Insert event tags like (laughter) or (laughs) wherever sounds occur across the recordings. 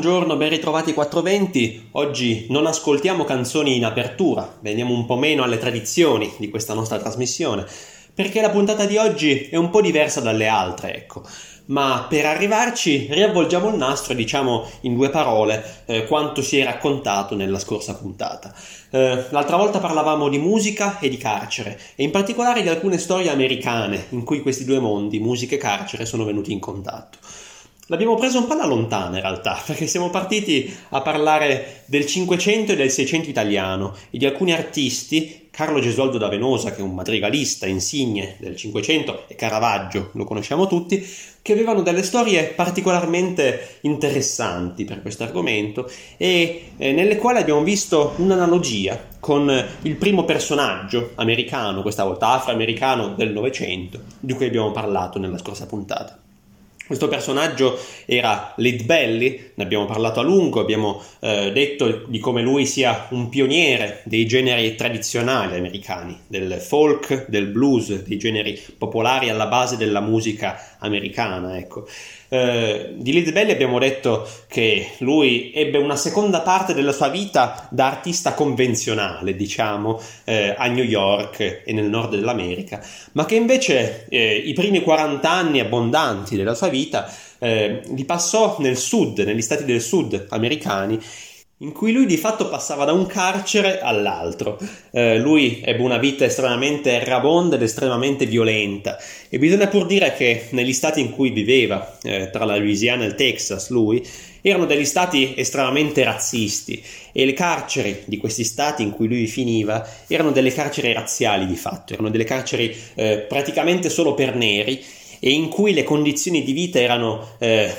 Buongiorno, ben ritrovati 420. Oggi non ascoltiamo canzoni in apertura, veniamo un po' meno alle tradizioni di questa nostra trasmissione, perché la puntata di oggi è un po' diversa dalle altre, ecco. Ma per arrivarci riavvolgiamo il nastro e diciamo in due parole eh, quanto si è raccontato nella scorsa puntata. Eh, l'altra volta parlavamo di musica e di carcere e in particolare di alcune storie americane in cui questi due mondi, musica e carcere, sono venuti in contatto. L'abbiamo preso un po' alla lontana in realtà, (laughs) perché siamo partiti a parlare del Cinquecento e del Seicento italiano e di alcuni artisti, Carlo Gesualdo da Venosa, che è un madrigalista insigne del Cinquecento, e Caravaggio, lo conosciamo tutti, che avevano delle storie particolarmente interessanti per questo argomento e eh, nelle quali abbiamo visto un'analogia con il primo personaggio americano, questa volta afroamericano del Novecento, di cui abbiamo parlato nella scorsa puntata. Questo personaggio era Lead Belly, ne abbiamo parlato a lungo, abbiamo eh, detto di come lui sia un pioniere dei generi tradizionali americani, del folk, del blues, dei generi popolari alla base della musica americana. Ecco. Eh, di Lead Belly abbiamo detto che lui ebbe una seconda parte della sua vita da artista convenzionale, diciamo, eh, a New York e nel nord dell'America, ma che invece eh, i primi 40 anni abbondanti della sua vita eh, li passò nel sud, negli stati del sud americani in cui lui di fatto passava da un carcere all'altro. Eh, lui ebbe una vita estremamente errabonda ed estremamente violenta. E bisogna pur dire che negli stati in cui viveva, eh, tra la Louisiana e il Texas, lui, erano degli stati estremamente razzisti. E le carceri di questi stati in cui lui finiva erano delle carceri razziali di fatto, erano delle carceri eh, praticamente solo per neri e in cui le condizioni di vita erano eh,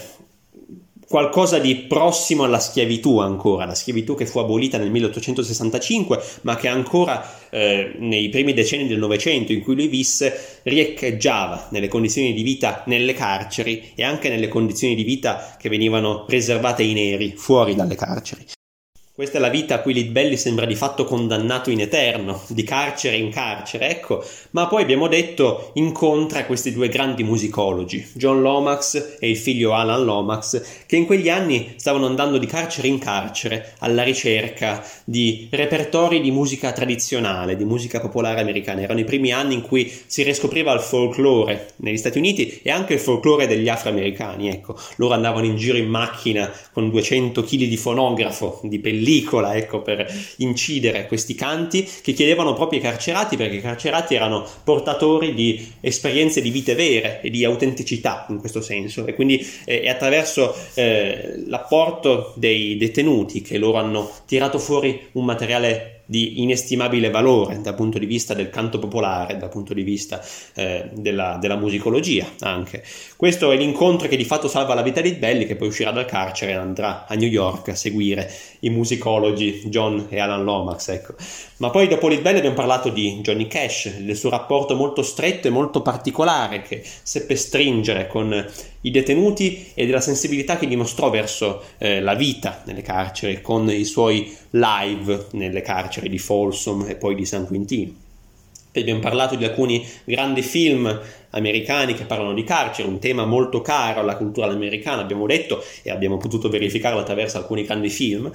qualcosa di prossimo alla schiavitù ancora, la schiavitù che fu abolita nel 1865, ma che ancora eh, nei primi decenni del Novecento in cui lui visse riecheggiava nelle condizioni di vita nelle carceri e anche nelle condizioni di vita che venivano riservate ai neri fuori dalle carceri. Questa è la vita a cui Litbelli sembra di fatto condannato in eterno, di carcere in carcere, ecco, ma poi abbiamo detto incontra questi due grandi musicologi, John Lomax e il figlio Alan Lomax, che in quegli anni stavano andando di carcere in carcere alla ricerca di repertori di musica tradizionale, di musica popolare americana. Erano i primi anni in cui si riscopriva il folklore negli Stati Uniti e anche il folklore degli afroamericani, ecco, loro andavano in giro in macchina con 200 kg di fonografo, di pellicola, pellicola ecco, per incidere questi canti che chiedevano proprio ai carcerati perché i carcerati erano portatori di esperienze di vite vere e di autenticità in questo senso e quindi eh, è attraverso eh, l'apporto dei detenuti che loro hanno tirato fuori un materiale di inestimabile valore dal punto di vista del canto popolare, dal punto di vista eh, della, della, musicologia anche. Questo è l'incontro che di fatto salva la vita di Belli che poi uscirà dal carcere e andrà a New York a seguire i musicologi John e Alan Lomax. Ecco. Ma poi dopo Litbelli abbiamo parlato di Johnny Cash, del suo rapporto molto stretto e molto particolare che seppe stringere con i detenuti e della sensibilità che dimostrò verso eh, la vita nelle carceri con i suoi live nelle carceri di Folsom e poi di San Quintino. Abbiamo parlato di alcuni grandi film americani che parlano di carcere, un tema molto caro alla cultura americana, abbiamo detto e abbiamo potuto verificarlo attraverso alcuni grandi film.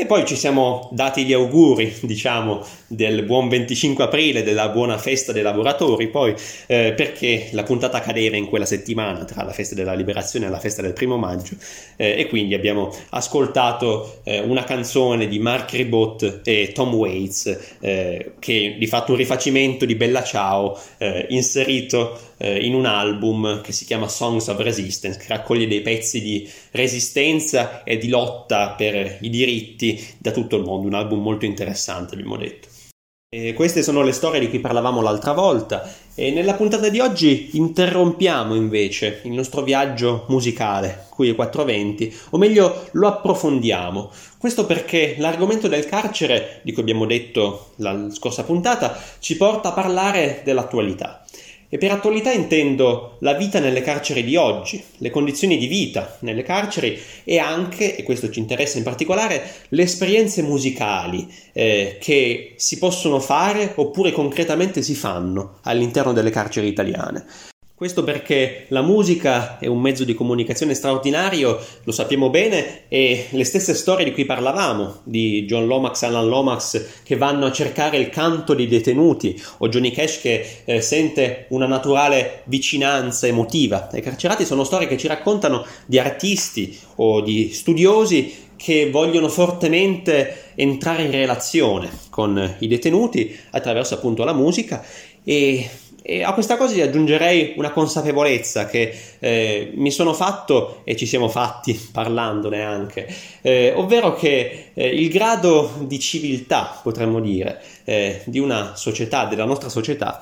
E poi ci siamo dati gli auguri, diciamo, del buon 25 aprile, della buona festa dei lavoratori, poi eh, perché la puntata cadeva in quella settimana tra la festa della liberazione e la festa del primo maggio eh, e quindi abbiamo ascoltato eh, una canzone di Mark Ribot e Tom Waits eh, che di fatto un rifacimento di Bella Ciao eh, inserito eh, in un album che si chiama Songs of Resistance, che raccoglie dei pezzi di resistenza e di lotta per i diritti da tutto il mondo, un album molto interessante, abbiamo detto. E queste sono le storie di cui parlavamo l'altra volta e nella puntata di oggi interrompiamo invece il nostro viaggio musicale qui è 420, o meglio lo approfondiamo. Questo perché l'argomento del carcere, di cui abbiamo detto la scorsa puntata, ci porta a parlare dell'attualità. E per attualità intendo la vita nelle carceri di oggi, le condizioni di vita nelle carceri e anche, e questo ci interessa in particolare, le esperienze musicali eh, che si possono fare oppure concretamente si fanno all'interno delle carceri italiane. Questo perché la musica è un mezzo di comunicazione straordinario, lo sappiamo bene, e le stesse storie di cui parlavamo, di John Lomax, Alan Lomax, che vanno a cercare il canto dei detenuti, o Johnny Cash che eh, sente una naturale vicinanza emotiva. I carcerati sono storie che ci raccontano di artisti o di studiosi che vogliono fortemente entrare in relazione con i detenuti attraverso appunto la musica e e a questa cosa aggiungerei una consapevolezza che eh, mi sono fatto e ci siamo fatti (laughs) parlandone anche, eh, ovvero che eh, il grado di civiltà, potremmo dire, eh, di una società, della nostra società,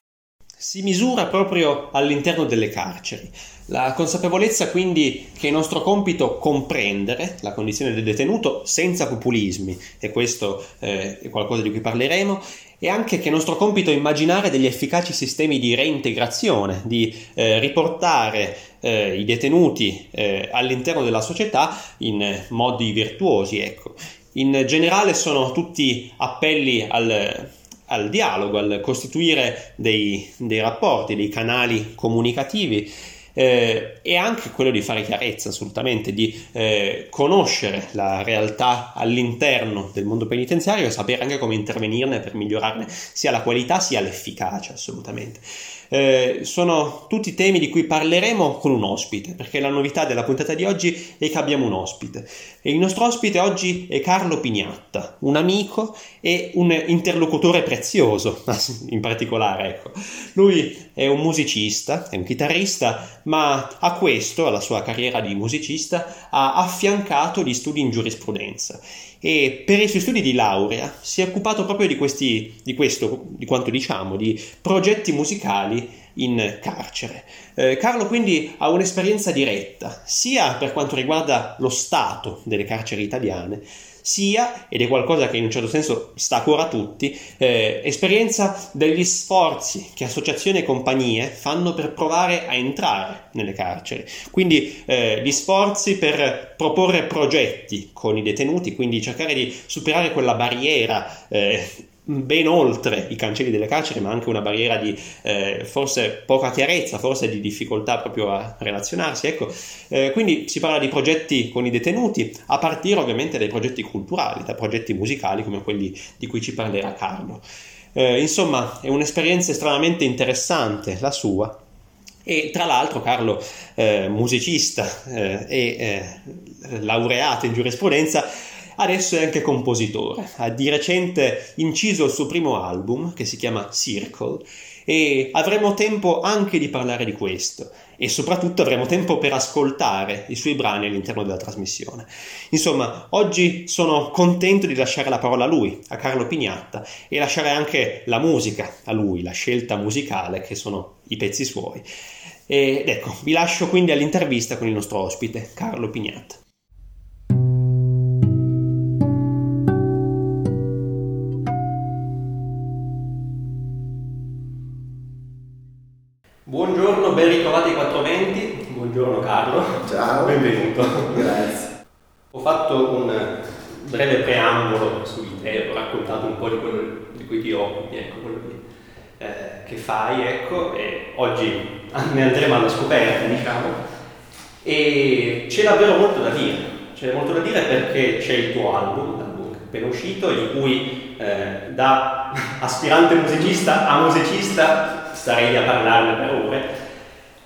si misura proprio all'interno delle carceri. La consapevolezza quindi che è nostro compito comprendere la condizione del detenuto senza populismi, e questo eh, è qualcosa di cui parleremo, e anche che è nostro compito immaginare degli efficaci sistemi di reintegrazione, di eh, riportare eh, i detenuti eh, all'interno della società in modi virtuosi. Ecco. In generale sono tutti appelli al, al dialogo, al costituire dei, dei rapporti, dei canali comunicativi eh, e anche quello di fare chiarezza assolutamente, di eh, conoscere la realtà all'interno del mondo penitenziario e sapere anche come intervenirne per migliorarne sia la qualità sia l'efficacia assolutamente. Eh, sono tutti temi di cui parleremo con un ospite, perché la novità della puntata di oggi è che abbiamo un ospite. E il nostro ospite oggi è Carlo Pignatta, un amico e un interlocutore prezioso, (laughs) in particolare. Ecco. Lui è un musicista, è un chitarrista, ma a questo, alla sua carriera di musicista, ha affiancato gli studi in giurisprudenza e per i suoi studi di laurea si è occupato proprio di, questi, di questo, di quanto diciamo, di progetti musicali in carcere. Eh, Carlo quindi ha un'esperienza diretta, sia per quanto riguarda lo stato delle carceri italiane, sia, ed è qualcosa che in un certo senso sta a cuore a tutti, eh, esperienza degli sforzi che associazioni e compagnie fanno per provare a entrare nelle carceri. Quindi eh, gli sforzi per proporre progetti con i detenuti, quindi cercare di superare quella barriera eh, ben oltre i cancelli delle carceri, ma anche una barriera di eh, forse poca chiarezza, forse di difficoltà proprio a relazionarsi. Ecco, eh, quindi si parla di progetti con i detenuti, a partire ovviamente dai progetti culturali, da progetti musicali come quelli di cui ci parlerà Carlo. Eh, insomma, è un'esperienza estremamente interessante la sua. E tra l'altro Carlo, eh, musicista eh, e eh, laureato in giurisprudenza, adesso è anche compositore. Ha di recente inciso il suo primo album che si chiama Circle e avremo tempo anche di parlare di questo e soprattutto avremo tempo per ascoltare i suoi brani all'interno della trasmissione. Insomma, oggi sono contento di lasciare la parola a lui, a Carlo Pignatta, e lasciare anche la musica a lui, la scelta musicale che sono i pezzi suoi. Ed ecco, vi lascio quindi all'intervista con il nostro ospite, Carlo Pignatta. Buongiorno Carlo. Ciao. Benvenuto. Grazie. Ho fatto un breve preambolo su di te, ho raccontato un po' di quello di cui ti occupi, ecco, quello di, eh, che fai, ecco, e oggi ne andremo alla scoperta, diciamo. E c'è davvero molto da dire, c'è molto da dire perché c'è il tuo album, l'album appena uscito, di cui eh, da aspirante musicista a musicista starei a parlarne per ore,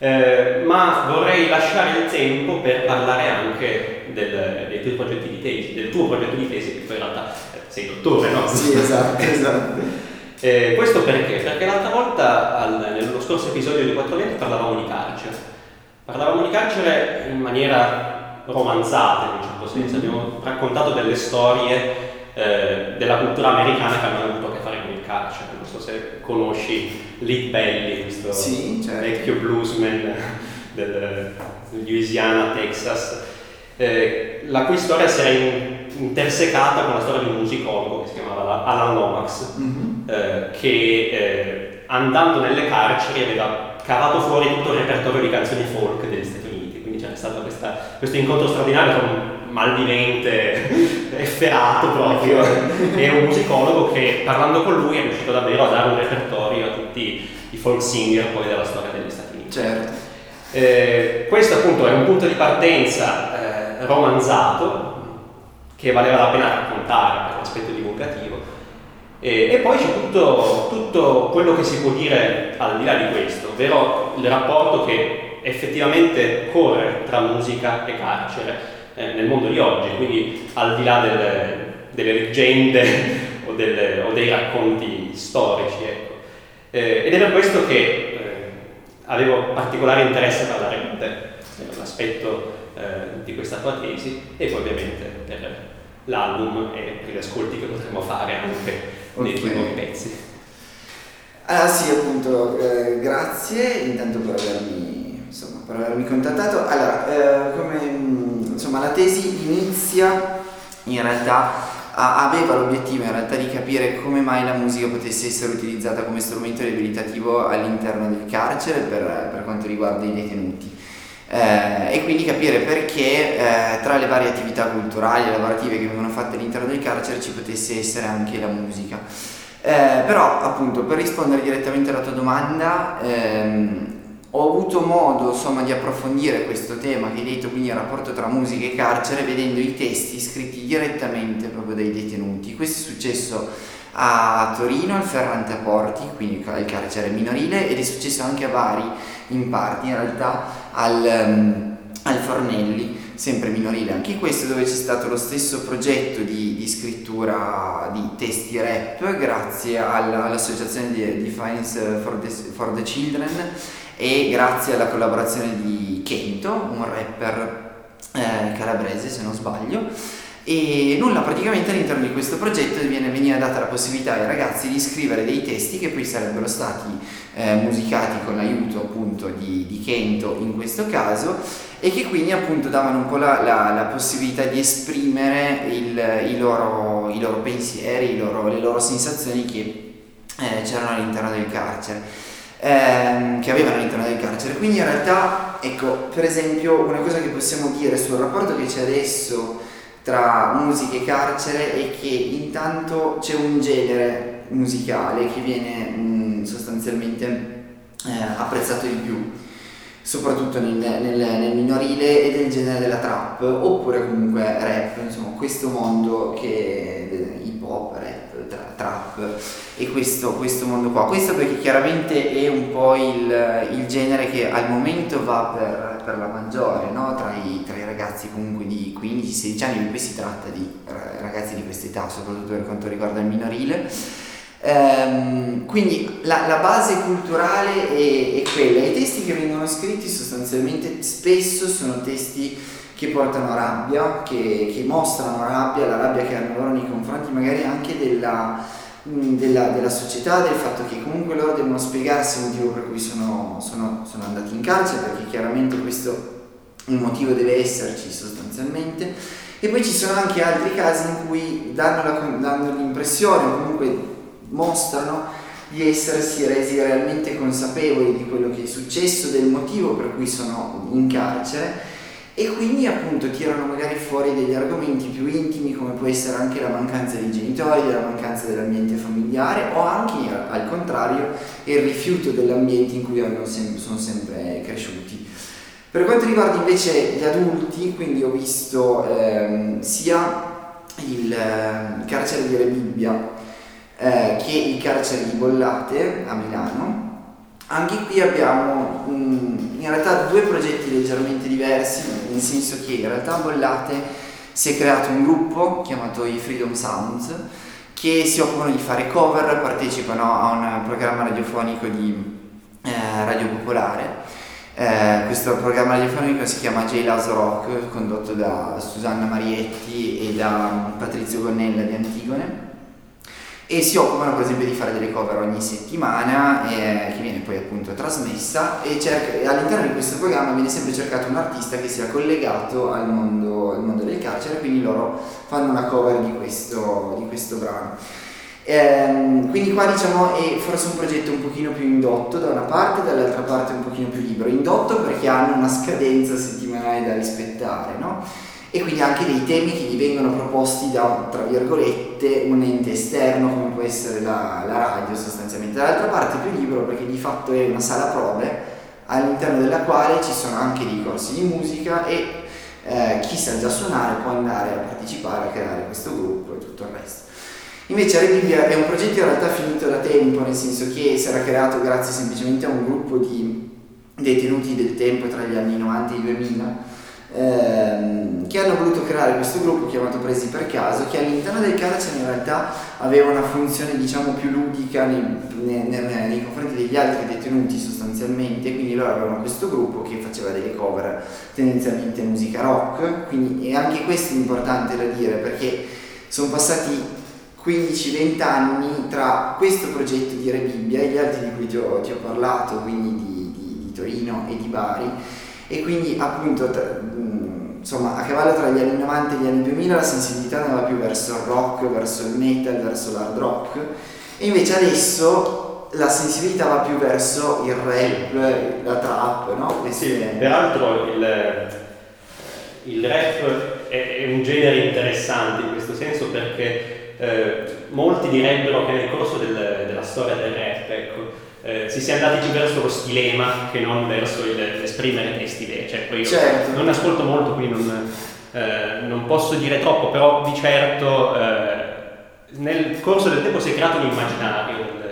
eh, ma vorrei lasciare il tempo per parlare anche del, dei tuoi progetti di tesi, del tuo progetto di tesi, che poi in realtà eh, sei dottore, no? Sì, esatto, esatto. (laughs) Eh, questo perché? Perché l'altra volta, al, nello scorso episodio di 420, parlavamo di carcere. Parlavamo di carcere in maniera romanzata, in un certo senso. Mm-hmm. Abbiamo raccontato delle storie eh, della cultura americana che hanno avuto a che fare con il carcere. Non so se conosci Lee Belly, questo sì, certo. vecchio bluesman del, Louisiana, Texas, eh, la cui storia si era in, intersecata con la storia di un musicologo che si chiamava Alan Lomax, mm-hmm. eh, che eh, andando nelle carceri aveva cavato fuori tutto il repertorio di canzoni folk degli Stati Uniti, quindi c'era stato questa, questo incontro straordinario con un malvivente, efferato proprio, e un musicologo che parlando con lui è riuscito davvero a dare un repertorio a tutti i folk singer poi della storia degli Stati Uniti. Certo. Eh, questo appunto è un punto di partenza eh, romanzato che valeva la pena raccontare per l'aspetto divulgativo e, e poi c'è tutto, tutto quello che si può dire al di là di questo, ovvero il rapporto che effettivamente corre tra musica e carcere eh, nel mondo di oggi, quindi al di là delle, delle leggende (laughs) o, delle, o, dei racconti storici. Ecco. Eh, ed è per questo che eh, avevo particolare interesse a parlare con te, l'aspetto eh, di questa tua tesi e poi ovviamente per l'album e per gli ascolti che potremo fare anche okay. nei tuoi nuovi pezzi. Allora sì, appunto, eh, grazie intanto per avermi, insomma, per avermi contattato. Allora, eh, come, insomma, la tesi inizia in realtà aveva l'obiettivo in realtà di capire come mai la musica potesse essere utilizzata come strumento riabilitativo all'interno del carcere per, per quanto riguarda i detenuti. Eh, e quindi capire perché eh, tra le varie attività culturali e lavorative che vengono fatte all'interno del carcere ci potesse essere anche la musica. Eh, però appunto per rispondere direttamente alla tua domanda ehm, ho avuto modo insomma di approfondire questo tema che hai detto quindi il rapporto tra musica e carcere vedendo i testi scritti direttamente proprio dai detenuti. Questo è successo a Torino al Ferrante a Porti quindi al carcere minorile ed è successo anche a Bari in parte in realtà al, um, al Fornelli sempre minorile. Anche questo dove c'è stato lo stesso progetto di, di scrittura di testi rap grazie alla, all'associazione di Defiance for the, for the Children e grazie alla collaborazione di Kento, un rapper eh, calabrese se non sbaglio. E nulla, praticamente all'interno di questo progetto viene, veniva data la possibilità ai ragazzi di scrivere dei testi che poi sarebbero stati eh, musicati con l'aiuto appunto di, di, Kento in questo caso e che quindi appunto davano un po' la, la, la possibilità di esprimere il, i, loro, i, loro, pensieri, i loro, le loro sensazioni che eh, c'erano all'interno del carcere ehm, che avevano all'interno del carcere. Quindi in realtà, ecco, per esempio, una cosa che possiamo dire sul rapporto che c'è adesso tra musica e carcere è che intanto c'è un genere musicale che viene mh, sostanzialmente eh, apprezzato di più soprattutto nel, nel, nel, minorile ed nel genere della trap oppure comunque rap insomma questo mondo che hip hop rap tra, trap e questo, questo, mondo qua. Questo perché chiaramente è un po' il, il genere che al momento va per, per la maggiore no? tra, i, tra, i, ragazzi comunque di 15-16 anni poi si tratta di ragazzi di questa età soprattutto per quanto riguarda il minorile. Ehm, quindi la, la, base culturale è, è, quella, i testi che vengono scritti sostanzialmente spesso sono testi che portano rabbia, che, che mostrano rabbia, la rabbia che hanno loro nei confronti magari anche della, della, della, società, del fatto che comunque loro devono spiegarsi il motivo per cui sono, sono, sono andati in carcere, perché chiaramente questo un motivo deve esserci sostanzialmente. E poi ci sono anche altri casi in cui danno, la, danno l'impressione, o comunque mostrano di essersi resi realmente consapevoli di quello che è successo, del motivo per cui sono in carcere e quindi appunto tirano magari fuori degli argomenti più intimi come può essere anche la mancanza dei genitori, la mancanza dell'ambiente familiare o anche al contrario il rifiuto dell'ambiente in cui sem- sono sempre cresciuti. Per quanto riguarda invece gli adulti, quindi ho visto ehm, sia il eh, carcere di Rebibbia eh, che il carcere di Bollate a Milano. Anche qui abbiamo mm, in realtà due progetti leggermente diversi, nel senso che in realtà a Bollate si è creato un gruppo chiamato i Freedom Sounds che si occupano di fare cover, partecipano a un programma radiofonico di eh, Radio Popolare. Eh, questo programma radiofonico si chiama J. Lazo Rock, condotto da Susanna Marietti e da Patrizio Gonnella di Antigone e si occupano per esempio di fare delle cover ogni settimana eh, che viene poi appunto trasmessa e, cerca, all'interno di questo programma viene sempre cercato un artista che sia collegato al mondo, al mondo del carcere quindi loro fanno una cover di questo, di questo brano ehm, quindi qua diciamo è forse un progetto un pochino più indotto da una parte dall'altra parte un pochino più libero indotto perché hanno una scadenza settimanale da rispettare no? E quindi anche dei temi che gli vengono proposti da, tra virgolette, un ente esterno come può essere la, la radio sostanzialmente. Dall'altra parte più libero perché di fatto è una sala prove all'interno della quale ci sono anche dei corsi di musica e eh, chi sa già suonare può andare a partecipare a creare questo gruppo e tutto il resto. Invece Re Bibbia è un progetto in realtà finito da tempo, nel senso che si era creato grazie semplicemente a un gruppo di detenuti del tempo tra gli anni 90 e i 2000 ehm, che hanno voluto creare questo gruppo chiamato Presi per Caso che all'interno del carcere in realtà aveva una funzione diciamo più ludica nei, nei, nei, nei confronti degli altri detenuti sostanzialmente. Quindi loro avevano questo gruppo che faceva delle cover tendenzialmente musica rock. Quindi, e anche questo è importante da dire perché sono passati 15-20 anni tra questo progetto di Re Bibbia e gli altri di cui ti ho, ti ho parlato, quindi di, di, di, Torino e di Bari, e quindi appunto insomma a cavallo tra gli anni 90 e gli anni 2000 la sensibilità andava più verso il rock, verso il metal, verso l'hard rock, e invece adesso la sensibilità va più verso il rap, la trap, no? Sì, peraltro il, il rap è, è un genere interessante in questo senso perché eh, molti direbbero che nel corso del, della storia del rap ecco, eh, si sia andati più verso lo stilema che non verso il, l'esprimere testi veri. Cioè, poi certo. non ascolto molto, quindi non, eh, non, posso dire troppo, però di certo eh, nel corso del tempo si è creato un immaginario del,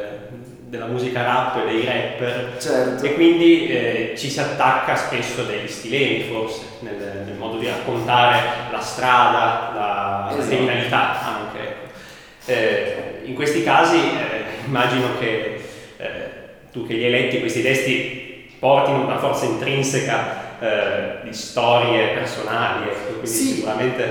della musica rap e dei rapper certo. e quindi eh, ci si attacca spesso degli stilemi forse nel, nel, modo di raccontare la strada, la, esatto. criminalità anche. Ecco. Eh, in questi casi eh, immagino che tu che li hai letti questi testi portino una forza intrinseca eh, di storie personali, ecco, quindi sì. sicuramente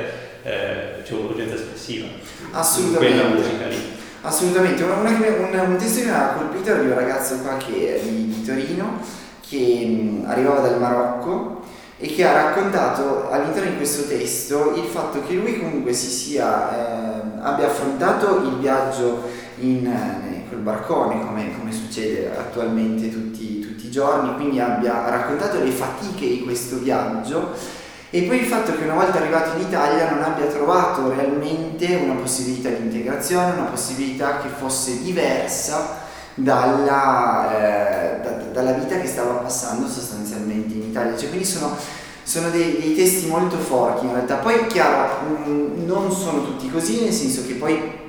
eh, c'è un'urgenza espressiva Assolutamente. in musica lì. Assolutamente, una, una, un, testo che mi ha colpito era di un ragazzo qua che, di, di Torino che mh, arrivava dal Marocco e che ha raccontato all'interno di questo testo il fatto che lui comunque si sia, eh, abbia affrontato il viaggio in, eh, barcone come, come succede attualmente tutti, tutti, i giorni, quindi abbia raccontato le fatiche di questo viaggio e poi il fatto che una volta arrivato in Italia non abbia trovato realmente una possibilità di integrazione, una possibilità che fosse diversa dalla, eh, da, dalla vita che stava passando sostanzialmente in Italia. Cioè, quindi sono, sono dei, dei, testi molto forti in realtà. Poi chiaro, mh, mm, non sono tutti così, nel senso che poi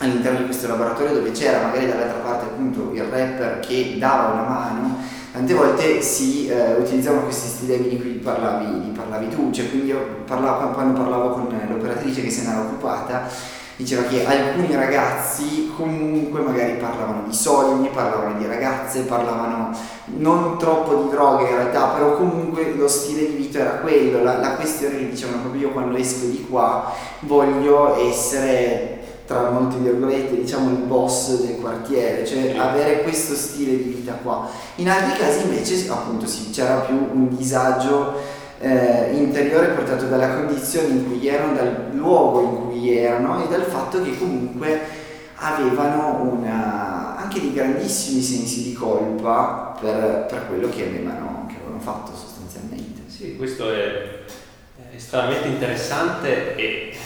all'interno di questo laboratorio dove c'era magari dall'altra parte appunto il rapper che dava una mano, tante volte si eh, utilizzavano questi stilemi di cui parlavi, parlavi tu, cioè quindi io parlavo, quando parlavo con l'operatrice che se ne era occupata, diceva che alcuni ragazzi comunque magari parlavano di soldi, parlavano di ragazze, parlavano non troppo di droghe in realtà, però comunque lo stile di vita era quello, la, la questione che dicevano proprio io quando esco di qua voglio essere tra molte virgolette diciamo il boss del quartiere, cioè avere questo stile di vita qua. In altri casi invece appunto sì, c'era più un disagio eh, interiore portato dalla condizione in cui erano, dal luogo in cui erano e dal fatto che comunque avevano una, anche dei grandissimi sensi di colpa per, per quello che avevano, che avevano, fatto sostanzialmente. Sì, questo è, è estremamente interessante e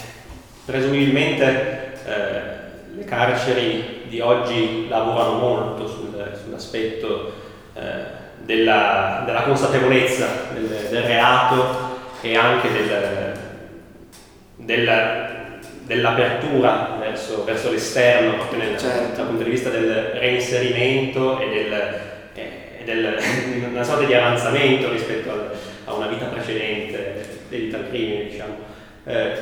presumibilmente eh, le carceri di oggi lavorano molto sul, sull'aspetto eh, della, della consapevolezza del, del, reato e anche del, del, dell'apertura verso, verso l'esterno, proprio nel, certo. dal punto di vista del reinserimento e del, e del (laughs) una sorta di avanzamento rispetto al, a una vita precedente dedita al crimine, diciamo. Eh,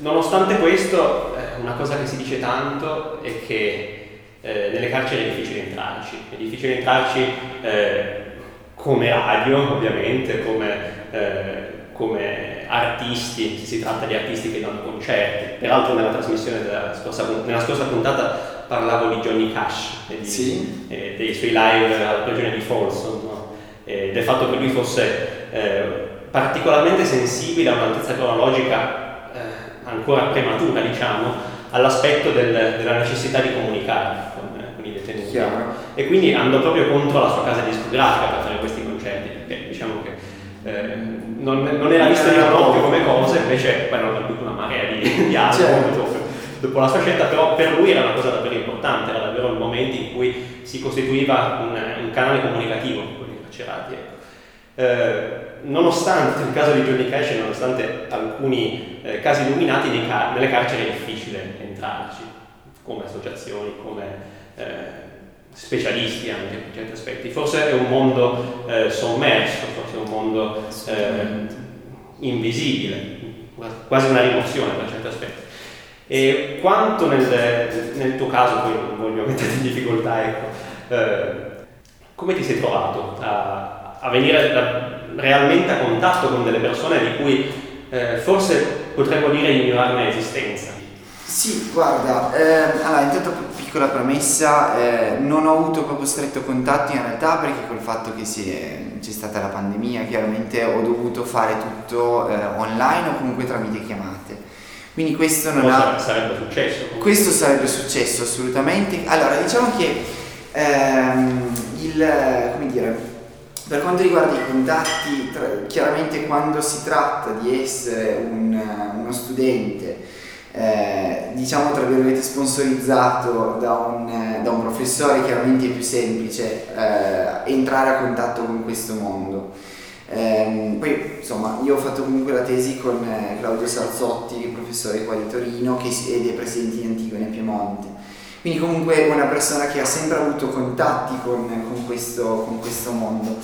nonostante questo, eh, una cosa che si dice tanto è che eh, nelle carceri è difficile entrarci, è difficile entrarci eh, come radio ovviamente, come, eh, come, artisti, se si tratta di artisti che danno concerti. Peraltro nella trasmissione della scorsa, nella scorsa puntata parlavo di Johnny Cash e di, sì. eh, dei suoi live alla prigione di Folsom no? e del fatto che lui fosse eh, particolarmente sensibile a un'altezza cronologica eh, ancora prematura, diciamo, all'aspetto del, della necessità di comunicare detenuti. Chiaro. E quindi andò proprio contro la sua casa discografica per fare questi concerti, perché diciamo che eh, non, non, era visto in proprio come cosa, invece poi hanno venduto una marea di, di (laughs) album certo. dopo, dopo, la sua scelta, però per lui era una cosa davvero importante, era davvero il momento in cui si costituiva un, un canale comunicativo con i carcerati. Ecco. Eh, nonostante il caso di Johnny Cash, nonostante alcuni eh, casi illuminati, car- nelle carceri è difficile entrarci, come associazioni, come eh, specialisti anche per certi aspetti. Forse è un mondo eh, sommerso, forse è un mondo eh, invisibile, quasi una rimozione per certi aspetti. E quanto nel, nel tuo caso, poi non voglio mettere in difficoltà, ecco, eh, come ti sei trovato a, a venire da, realmente a contatto con delle persone di cui eh, forse potremmo dire ignorare l'esistenza? Sì, guarda, eh, allora intanto piccola premessa, eh, non ho avuto proprio stretto contatto in realtà perché col fatto che è, c'è stata la pandemia chiaramente ho dovuto fare tutto eh, online o comunque tramite chiamate. Quindi questo non ha... sarebbe successo? Comunque. Questo sarebbe successo assolutamente. Allora, diciamo che ehm, il, come dire, per quanto riguarda i contatti, tra, chiaramente quando si tratta di essere un, uno studente eh, diciamo tra virgolette sponsorizzato da un, da un, professore chiaramente è più semplice eh, entrare a contatto con questo mondo. Eh, poi insomma io ho fatto comunque la tesi con eh, Claudio Sarzotti professore qua di Torino che ed è presidente di Antigone Piemonte. Quindi comunque una persona che ha sempre avuto contatti con, con, questo, con questo mondo.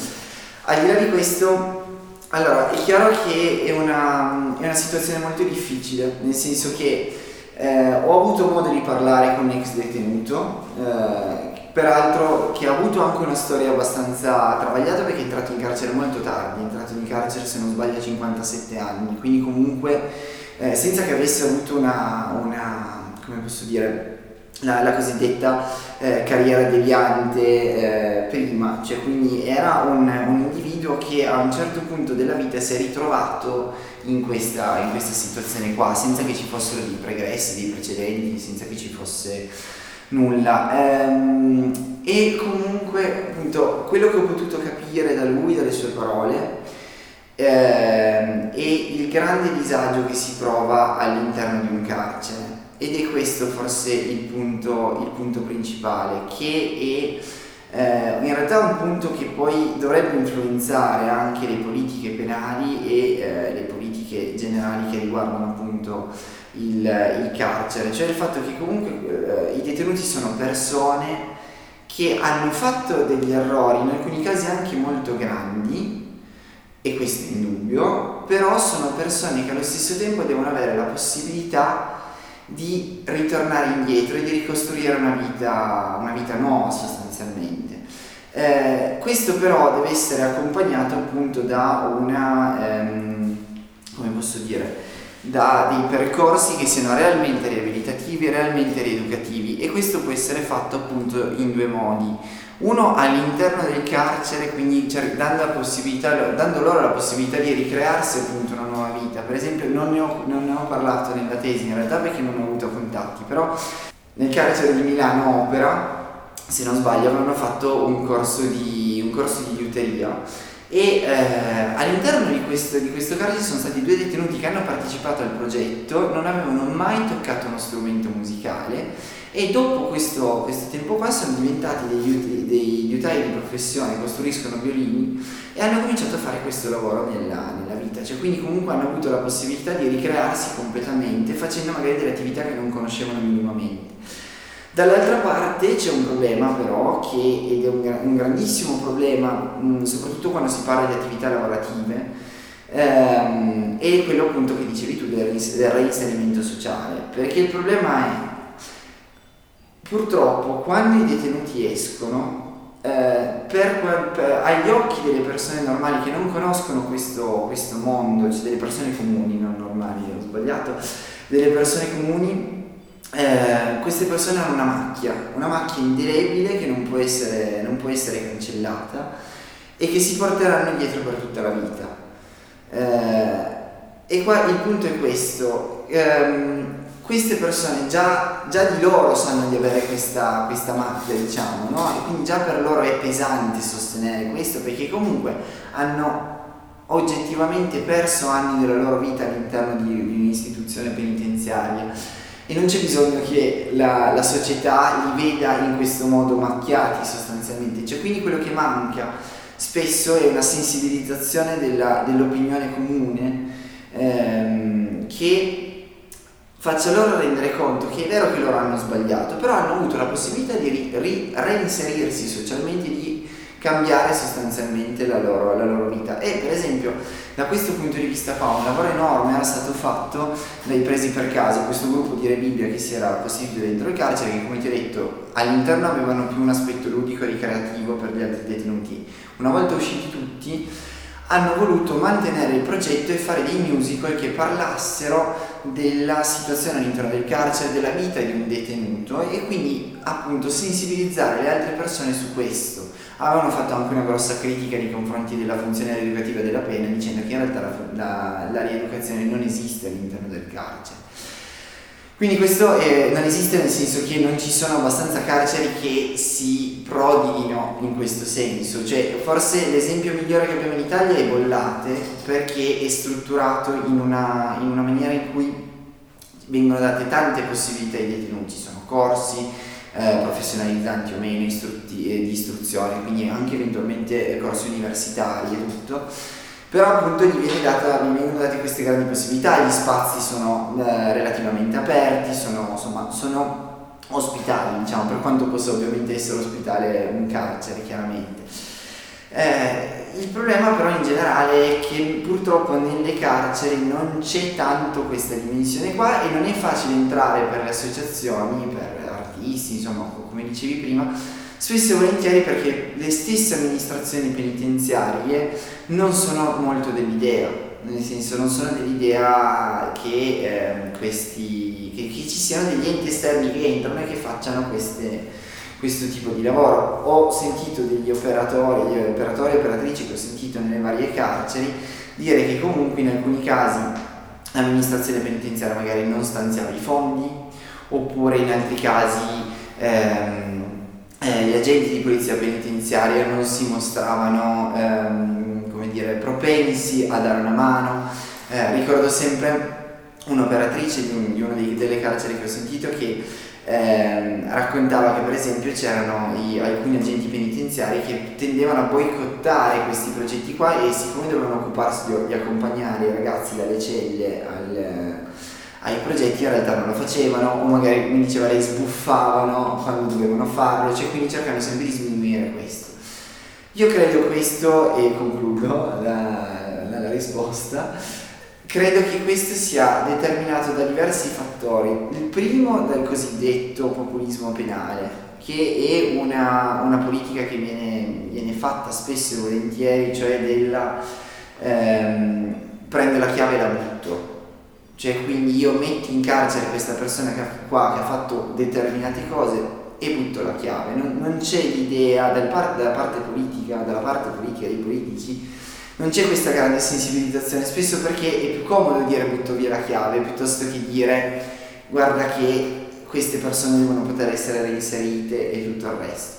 Al di là di questo allora, è chiaro che è una, è una situazione molto difficile, nel senso che eh, ho avuto modo di parlare con un ex detenuto, eh, peraltro che ha avuto anche una storia abbastanza travagliata perché è entrato in carcere molto tardi, è entrato in carcere se non sbaglio a 57 anni, quindi comunque eh, senza che avesse avuto una, una come posso dire, la, la cosiddetta eh, carriera deviante eh, prima, cioè quindi era un, un, individuo che a un certo punto della vita si è ritrovato in questa, in questa situazione qua, senza che ci fossero dei pregressi, dei precedenti, senza che ci fosse nulla. Ehm, e comunque appunto quello che ho potuto capire da lui, dalle sue parole, ehm, è il grande disagio che si prova all'interno di un carcere ed è questo forse il punto, il punto principale, che è eh, in realtà un punto che poi dovrebbe influenzare anche le politiche penali e eh, le politiche generali che riguardano appunto il, il, carcere, cioè il fatto che comunque eh, i detenuti sono persone che hanno fatto degli errori, in alcuni casi anche molto grandi, e questo è indubbio, però sono persone che allo stesso tempo devono avere la possibilità di ritornare indietro e di ricostruire una vita, una vita nuova sostanzialmente. Eh, questo però deve essere accompagnato appunto da una, ehm, come posso dire, da dei percorsi che siano realmente riabilitativi, realmente rieducativi e questo può essere fatto appunto in due modi. Uno all'interno del carcere, quindi cioè, dando, dando, loro la possibilità di ricrearsi appunto una nuova vita. Per esempio non ne, ho, non ne ho parlato nella tesi in realtà perché non ho avuto contatti, però nel carcere di Milano Opera, se non sbaglio, avevano fatto un corso di, un corso di liuteria e eh, all'interno di questo, di questo carcere ci sono stati due detenuti che hanno partecipato al progetto, non avevano mai toccato uno strumento musicale e dopo questo, questo tempo qua sono diventati degli, degli liutai di professione, costruiscono violini e hanno cominciato a fare questo lavoro nella, nella vita, cioè quindi comunque hanno avuto la possibilità di ricrearsi completamente facendo magari delle attività che non conoscevano minimamente. Dall'altra parte c'è un problema però, che, ed è un, un grandissimo problema, mh, soprattutto quando si parla di attività lavorative, ehm, è quello appunto che dicevi tu del, del reinserimento sociale, perché il problema è Purtroppo quando i detenuti escono, eh, per, per, agli occhi delle persone normali che non conoscono questo, questo mondo, cioè delle persone comuni, non normali, ho sbagliato, delle persone comuni, eh, queste persone hanno una macchia, una macchia indelebile che non può, essere, non può essere cancellata e che si porteranno dietro per tutta la vita. Eh, e qua il punto è questo. Ehm, queste persone già, già, di loro sanno di avere questa, questa macchia, diciamo, no? E quindi già per loro è pesante sostenere questo perché comunque hanno oggettivamente perso anni della loro vita all'interno di, di un'istituzione penitenziaria e non c'è bisogno che la, la, società li veda in questo modo macchiati sostanzialmente, cioè quindi quello che manca spesso è una sensibilizzazione della, dell'opinione comune ehm, che faccia loro rendere conto che è vero che loro hanno sbagliato, però hanno avuto la possibilità di ri, ri, reinserirsi socialmente, di cambiare sostanzialmente la loro, la loro, vita. E per esempio, da questo punto di vista qua, un lavoro enorme era stato fatto dai presi per caso, questo gruppo di Re Bibbia che si era costituito dentro il carcere, che come ti ho detto all'interno avevano più un aspetto ludico e ricreativo per gli altri detenuti. Una volta usciti tutti, hanno voluto mantenere il progetto e fare dei musical che parlassero della situazione all'interno del carcere, della vita di un detenuto e quindi appunto sensibilizzare le altre persone su questo. Avevano fatto anche una grossa critica nei confronti della funzione rieducativa della pena dicendo che in realtà la, la, la rieducazione non esiste all'interno del carcere. Quindi questo è, non esiste nel senso che non ci sono abbastanza carceri che si prodighino in questo senso, cioè forse l'esempio migliore che abbiamo in Italia è Bollate perché è strutturato in una, in una maniera in cui vengono date tante possibilità ai detenuti, sono corsi eh, professionalizzanti o meno istrutti, eh, di istruzione, quindi anche eventualmente corsi universitari e tutto però appunto gli, viene data, gli vengono date queste grandi possibilità, gli spazi sono eh, relativamente aperti, sono, insomma, sono ospitali, diciamo, per quanto possa ovviamente essere ospitale un carcere, chiaramente. Eh, il problema però in generale è che purtroppo nelle carceri non c'è tanto questa dimensione qua e non è facile entrare per le associazioni, per artisti, insomma, come dicevi prima, spesso e volentieri perché le stesse amministrazioni penitenziarie non sono molto dell'idea, nel senso non sono dell'idea che, eh, questi, che, che ci siano degli enti esterni che entrano e che facciano queste, questo tipo di lavoro. Ho sentito degli operatori, gli operatori e operatrici che ho sentito nelle varie carceri dire che comunque in alcuni casi l'amministrazione penitenziaria magari non stanziava i fondi oppure in altri casi ehm, eh, gli agenti di polizia penitenziaria non si mostravano ehm, come dire, propensi a dare una mano. Eh, ricordo sempre un'operatrice di, di una delle carceri che ho sentito che eh, raccontava che per esempio c'erano i, alcuni agenti penitenziari che tendevano a boicottare questi progetti qua e siccome dovevano occuparsi di, di accompagnare i ragazzi dalle celle al, ai progetti in realtà non lo facevano o magari mi diceva lei sbuffavano quando dovevano farlo, cioè quindi cercano sempre di sminuire questo. Io credo questo, e concludo la, la, la risposta, credo che questo sia determinato da diversi fattori. Il primo dal cosiddetto populismo penale, che è una, una politica che viene, viene, fatta spesso e volentieri, cioè della ehm, prende la chiave e la butto cioè quindi io metto in carcere questa persona che, qua che ha fatto determinate cose e butto la chiave. Non, non c'è l'idea dal parte, dalla parte politica, dalla parte politica dei politici, non c'è questa grande sensibilizzazione, spesso perché è più comodo dire butto via la chiave piuttosto che dire guarda che queste persone devono poter essere reinserite e tutto il resto.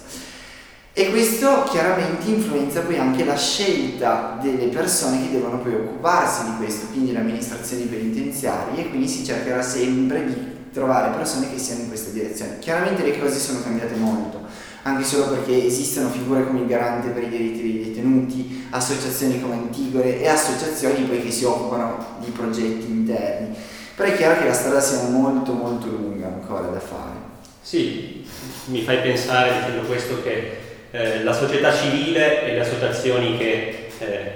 E questo chiaramente influenza poi anche la scelta delle persone che devono poi occuparsi di questo, quindi le amministrazioni penitenziarie, e quindi si cercherà sempre di trovare persone che siano in questa direzione. Chiaramente le cose sono cambiate molto, anche solo perché esistono figure come il garante per i diritti dei detenuti, associazioni come Antigore e associazioni poi che si occupano di progetti interni. Però è chiaro che la strada sia molto molto lunga ancora da fare. Sì, mi fai pensare dicendo questo che eh, la società civile e le associazioni che eh,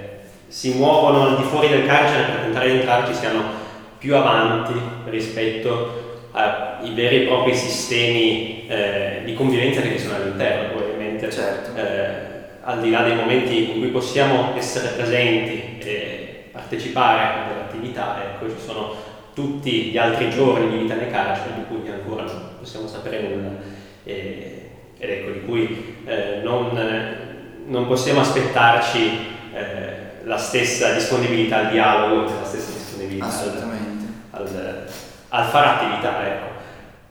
si muovono al di fuori del carcere per tentare di entrarci siano più avanti rispetto ai veri e propri sistemi eh, di convivenza che ci sono all'interno, ovviamente. Certo. Eh, al di là dei momenti in cui possiamo essere presenti e partecipare a delle attività, ecco, ci sono tutti gli altri giorni di vita nel carcere di cui ancora non possiamo sapere nulla. E, ed ecco, di cui eh, non, non, possiamo aspettarci eh, la stessa disponibilità al dialogo, la stessa disponibilità al, al, al, fare attività. Ecco.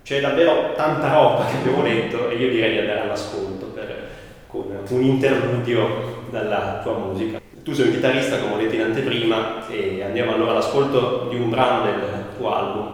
C'è davvero tanta roba che abbiamo letto e io direi di andare all'ascolto per, con un interludio dalla tua musica. Tu sei un chitarrista, come ho detto in anteprima, e andiamo allora all'ascolto di un brano del tuo album.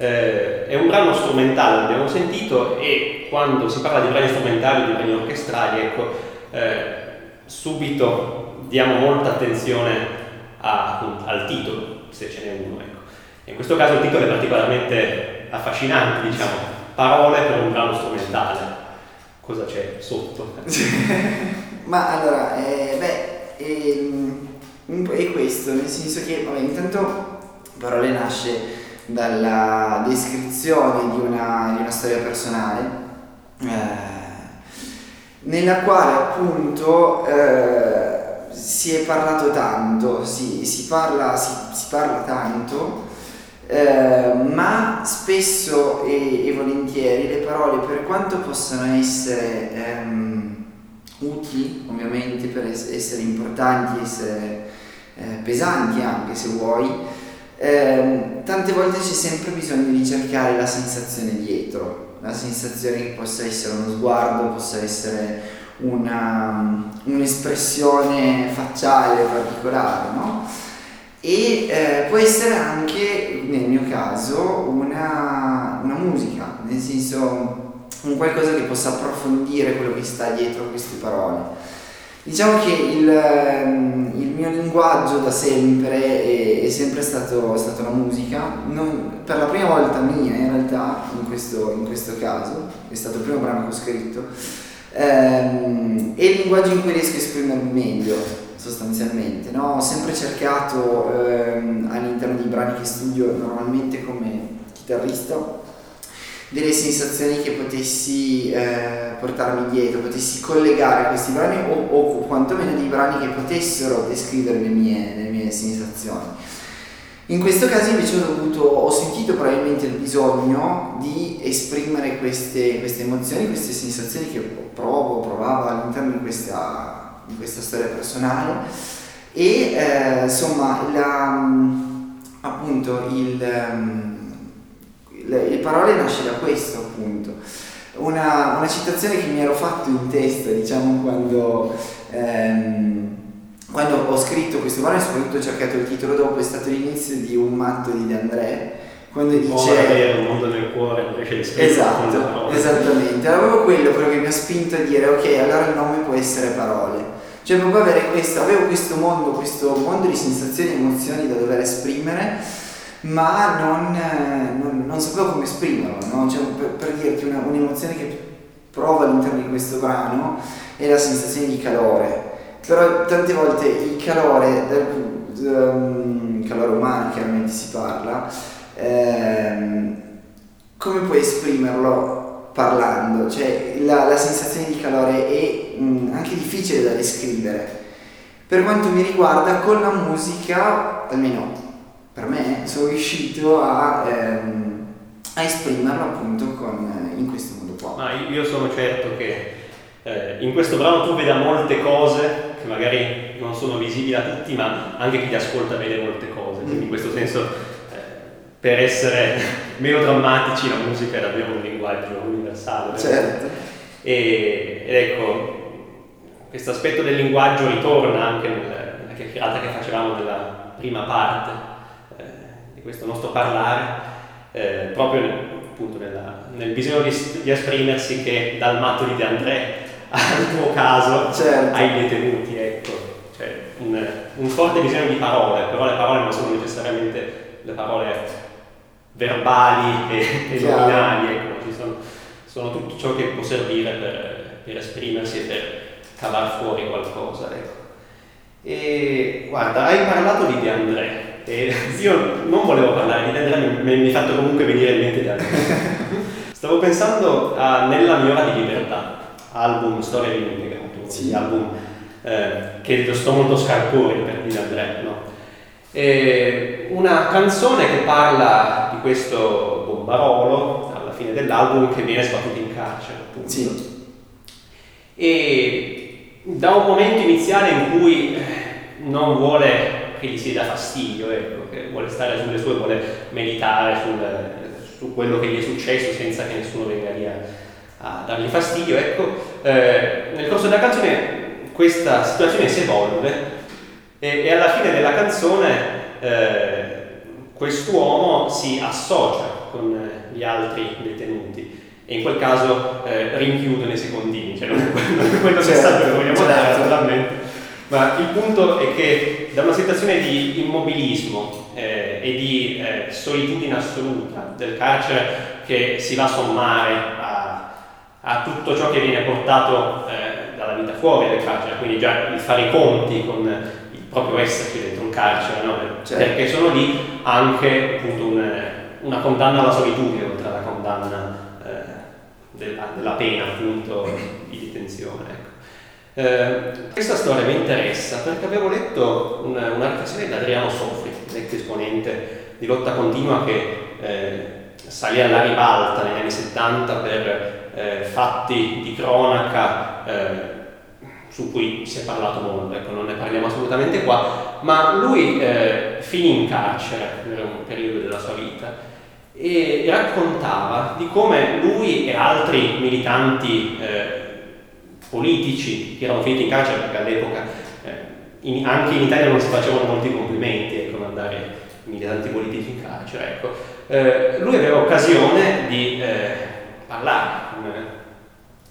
Eh, è un brano strumentale, l'abbiamo sentito, e quando si parla di brani strumentali di brani orchestrali, ecco, eh, subito diamo molta attenzione a, al titolo, se ce n'è uno. Ecco. In questo caso il titolo è particolarmente affascinante, diciamo, parole per un brano strumentale. Cosa c'è sotto? (laughs) Ma allora, eh, beh, è, ehm, è, questo, nel senso che, vabbè, intanto Parole nasce dalla descrizione di una, di una storia personale, eh, nella quale appunto eh, si è parlato tanto, si, si, parla, si, si parla tanto, eh, ma spesso e, e, volentieri le parole, per quanto possano essere... Ehm, utili ovviamente per essere importanti, essere eh, pesanti anche se vuoi, eh, tante volte c'è sempre bisogno di cercare la sensazione dietro, la sensazione che possa essere uno sguardo, possa essere una, un'espressione facciale particolare, no? E eh, può essere anche, nel mio caso, una, una musica, nel senso un qualcosa che possa approfondire quello che sta dietro queste parole. Diciamo che il, ehm, il mio linguaggio da sempre è, è sempre stato, stato, la musica, non, per la prima volta mia in realtà, in questo, in questo, caso, è stato il primo brano che ho scritto, ehm, è il linguaggio in cui riesco a esprimermi meglio sostanzialmente. No? Ho sempre cercato ehm, all'interno dei brani che studio normalmente come chitarrista delle sensazioni che potessi eh, portarmi dietro, potessi collegare a questi brani o, o quantomeno dei brani che potessero descrivere le mie, le mie sensazioni. In questo caso invece ho, dovuto, ho sentito probabilmente il bisogno di esprimere queste, queste, emozioni, queste sensazioni che provo, provavo all'interno di questa, di questa storia personale e eh, insomma la, appunto il le, le parole nasce da questo appunto. Una, una, citazione che mi ero fatto in testa, diciamo, quando, ehm, quando ho scritto questo brano e soprattutto ho cercato il titolo dopo, è stato l'inizio di Un matto di De André, quando dice... Oh, un mondo nel cuore, invece di Esatto, esattamente. Era proprio quello, quello che mi ha spinto a dire, ok, allora il nome può essere parole. Cioè proprio avere questo, avevo questo mondo, questo mondo di sensazioni e emozioni da dover esprimere ma non, non, non sapevo come esprimerlo, no? cioè, per, per, dirti una, un'emozione che provo all'interno di questo brano è la sensazione di calore, però tante volte il calore, um, calore umano chiaramente si parla, ehm, come puoi esprimerlo parlando? Cioè la, la sensazione di calore è mh, mm, anche difficile da descrivere. Per quanto mi riguarda, con la musica, almeno per me sono riuscito a, ehm, a esprimerlo appunto con, in questo modo qua. Ma io sono certo che eh, in questo brano tu veda molte cose che magari non sono visibili a tutti, ma anche chi li ascolta vede molte cose. Quindi in questo senso, eh, per essere (laughs) meno drammatici, la musica è davvero un linguaggio universale. Certo. E, ed ecco, questo aspetto del linguaggio ritorna anche nella chiacchierata che facevamo nella prima parte eh, questo nostro parlare, eh, proprio appunto nella, nel bisogno di, di, esprimersi che dal matto di De André (laughs) al tuo caso certo. ai detenuti, ecco, cioè un, un, forte bisogno di parole, però le parole non sono necessariamente le parole verbali e, e nominali, ecco, ci sono, sono, tutto ciò che può servire per, per esprimersi e per cavar fuori qualcosa. Ecco. E guarda, hai parlato di De André, e (laughs) io non volevo parlare di André, mi, mi hai fatto comunque venire in mente André. (laughs) Stavo pensando a Nella mia ora di libertà, album Storia di un immigrato, sì. album eh, che lo sto molto scarpone per dire Andrea, no? E una canzone che parla di questo bombarolo alla fine dell'album che viene sbattuto in carcere, appunto. Sì. E da un momento iniziale in cui non vuole che gli si dia fastidio, ecco, che vuole stare sulle sue, vuole meditare sul, su quello che gli è successo senza che nessuno venga lì a, a dargli fastidio. Ecco, eh, nel corso della canzone questa situazione si evolve e, e alla fine della canzone eh, quest'uomo si associa con gli altri detenuti e in quel caso eh, rinchiude nei secondini, cioè non è quello, quello certo, messaggio che vogliamo certo. dare naturalmente, ma il punto è che da una situazione di immobilismo eh, e di eh, solitudine assoluta del carcere che si va a sommare a, a tutto ciò che viene portato eh, dalla vita fuori del carcere, quindi già il fare i conti con il proprio esserci dentro un carcere, no? certo. perché sono lì anche appunto un, una condanna alla solitudine oltre alla condanna eh, della, della, pena appunto di detenzione. Eh, questa storia mi interessa perché avevo letto una, una riflessione di Adriano Sofri, ex esponente di lotta continua che eh, salì alla ribalta negli anni 70 per eh, fatti di cronaca eh, su cui si è parlato molto, ecco, non ne parliamo assolutamente qua, ma lui eh, finì in carcere per un periodo della sua vita e raccontava di come lui e altri militanti eh, politici che erano finiti in carcere perché all'epoca eh, in, anche in Italia non si facevano molti complimenti ecco, mandare militanti politici in carcere. Ecco. Eh, lui aveva occasione di eh, parlare con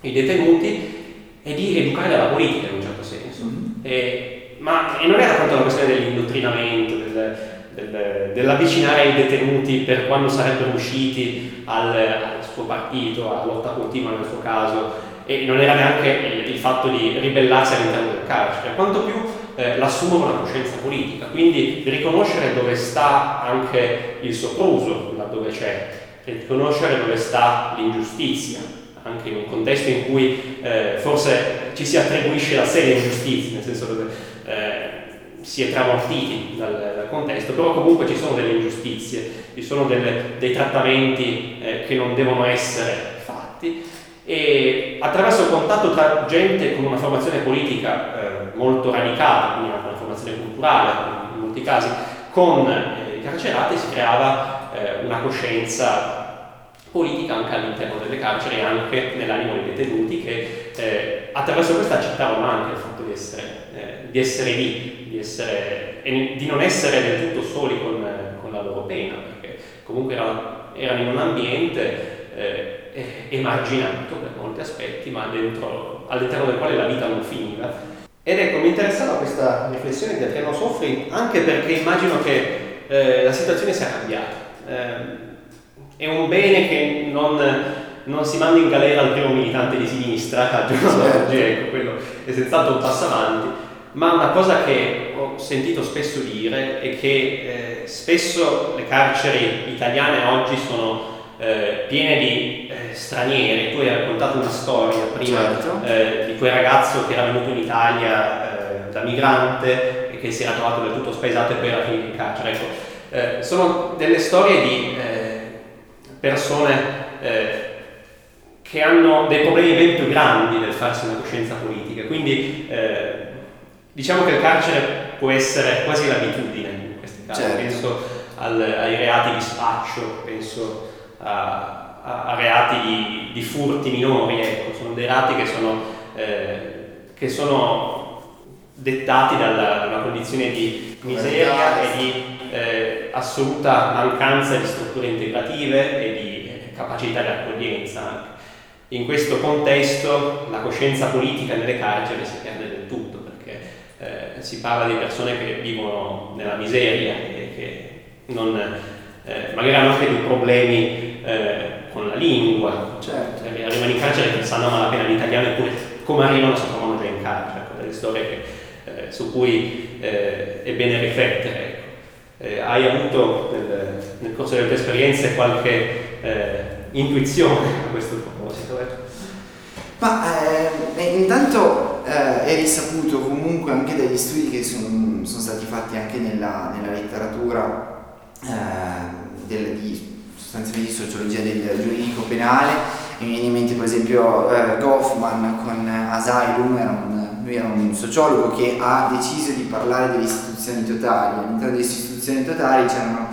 i detenuti e di educare alla politica in un certo senso. Mm-hmm. E, ma, e non era tanto la questione dell'indottrinamento, del, del, dell'avvicinare i detenuti per quando sarebbero usciti al, al suo partito, alla lotta continua nel suo caso, e non era neanche il, il fatto di ribellarsi all'interno del carcere, quanto più eh, l'assumere una coscienza politica, quindi riconoscere dove sta anche il sopruso, laddove c'è, riconoscere dove sta l'ingiustizia, anche in un contesto in cui eh, forse ci si attribuisce la seria ingiustizia, nel senso dove eh, si è tramortiti dal, dal, contesto, però comunque ci sono delle ingiustizie, ci sono delle, dei trattamenti eh, che non devono essere fatti e attraverso il contatto tra gente con una formazione politica eh, molto radicata, quindi una, formazione culturale in molti casi, con eh, i carcerati si creava eh, una coscienza politica anche all'interno delle carceri e anche nell'animo dei detenuti che eh, attraverso questo accettavano anche il fatto di essere, eh, di essere lì, di, essere, di non essere del tutto soli con, con la loro pena, perché comunque erano, erano in un ambiente eh, emarginato per molti aspetti, ma dentro, all'interno del quale la vita non finiva. Ed ecco, mi interessava questa riflessione di Adriano Soffri anche perché immagino che eh, la situazione sia cambiata. Eh, è un bene che non, non, si mandi in galera al primo militante di sinistra al giorno d'oggi, ecco, quello è senz'altro un passo avanti, ma una cosa che ho sentito spesso dire è che eh, spesso le carceri italiane oggi sono eh, piene di eh, stranieri. Tu hai raccontato una storia prima certo. eh, di quel ragazzo che era venuto in Italia eh, da migrante e che si era trovato del tutto spaesato e poi era finito in carcere. Ecco, eh, sono delle storie di persone che hanno dei problemi ben più grandi nel farsi una coscienza politica. Quindi diciamo che il carcere può essere quasi l'abitudine in questi casi. Certo. Penso al, ai reati di spaccio, penso a, a, a reati di, di, furti minori, ecco, sono dei reati che sono, eh, che sono dettati dalla, da una condizione di miseria e di eh, assoluta mancanza di strutture integrative e di eh, capacità di accoglienza. In questo contesto la coscienza politica nelle carceri si perde del tutto perché eh, si parla di persone che vivono nella miseria e che non, eh, magari hanno anche dei problemi eh, con la lingua, certo. cioè, arrivano in carcere che sanno malapena l'italiano eppure come arrivano si trovano già in carcere, ecco, delle storie che, eh, su cui eh, è bene riflettere. Ecco. Eh, hai avuto nel, nel, corso delle tue esperienze qualche eh, intuizione a questo proposito? Ma intanto è risaputo comunque anche dagli studi che sono, sono stati fatti anche nella, nella letteratura eh, del, di, sostanzialmente di sociologia del giuridico penale. Mi viene in mente per esempio eh, Goffman con Asylum era un, lui era un sociologo che ha deciso di parlare delle istituzioni totali. All'interno delle istituzioni totali c'erano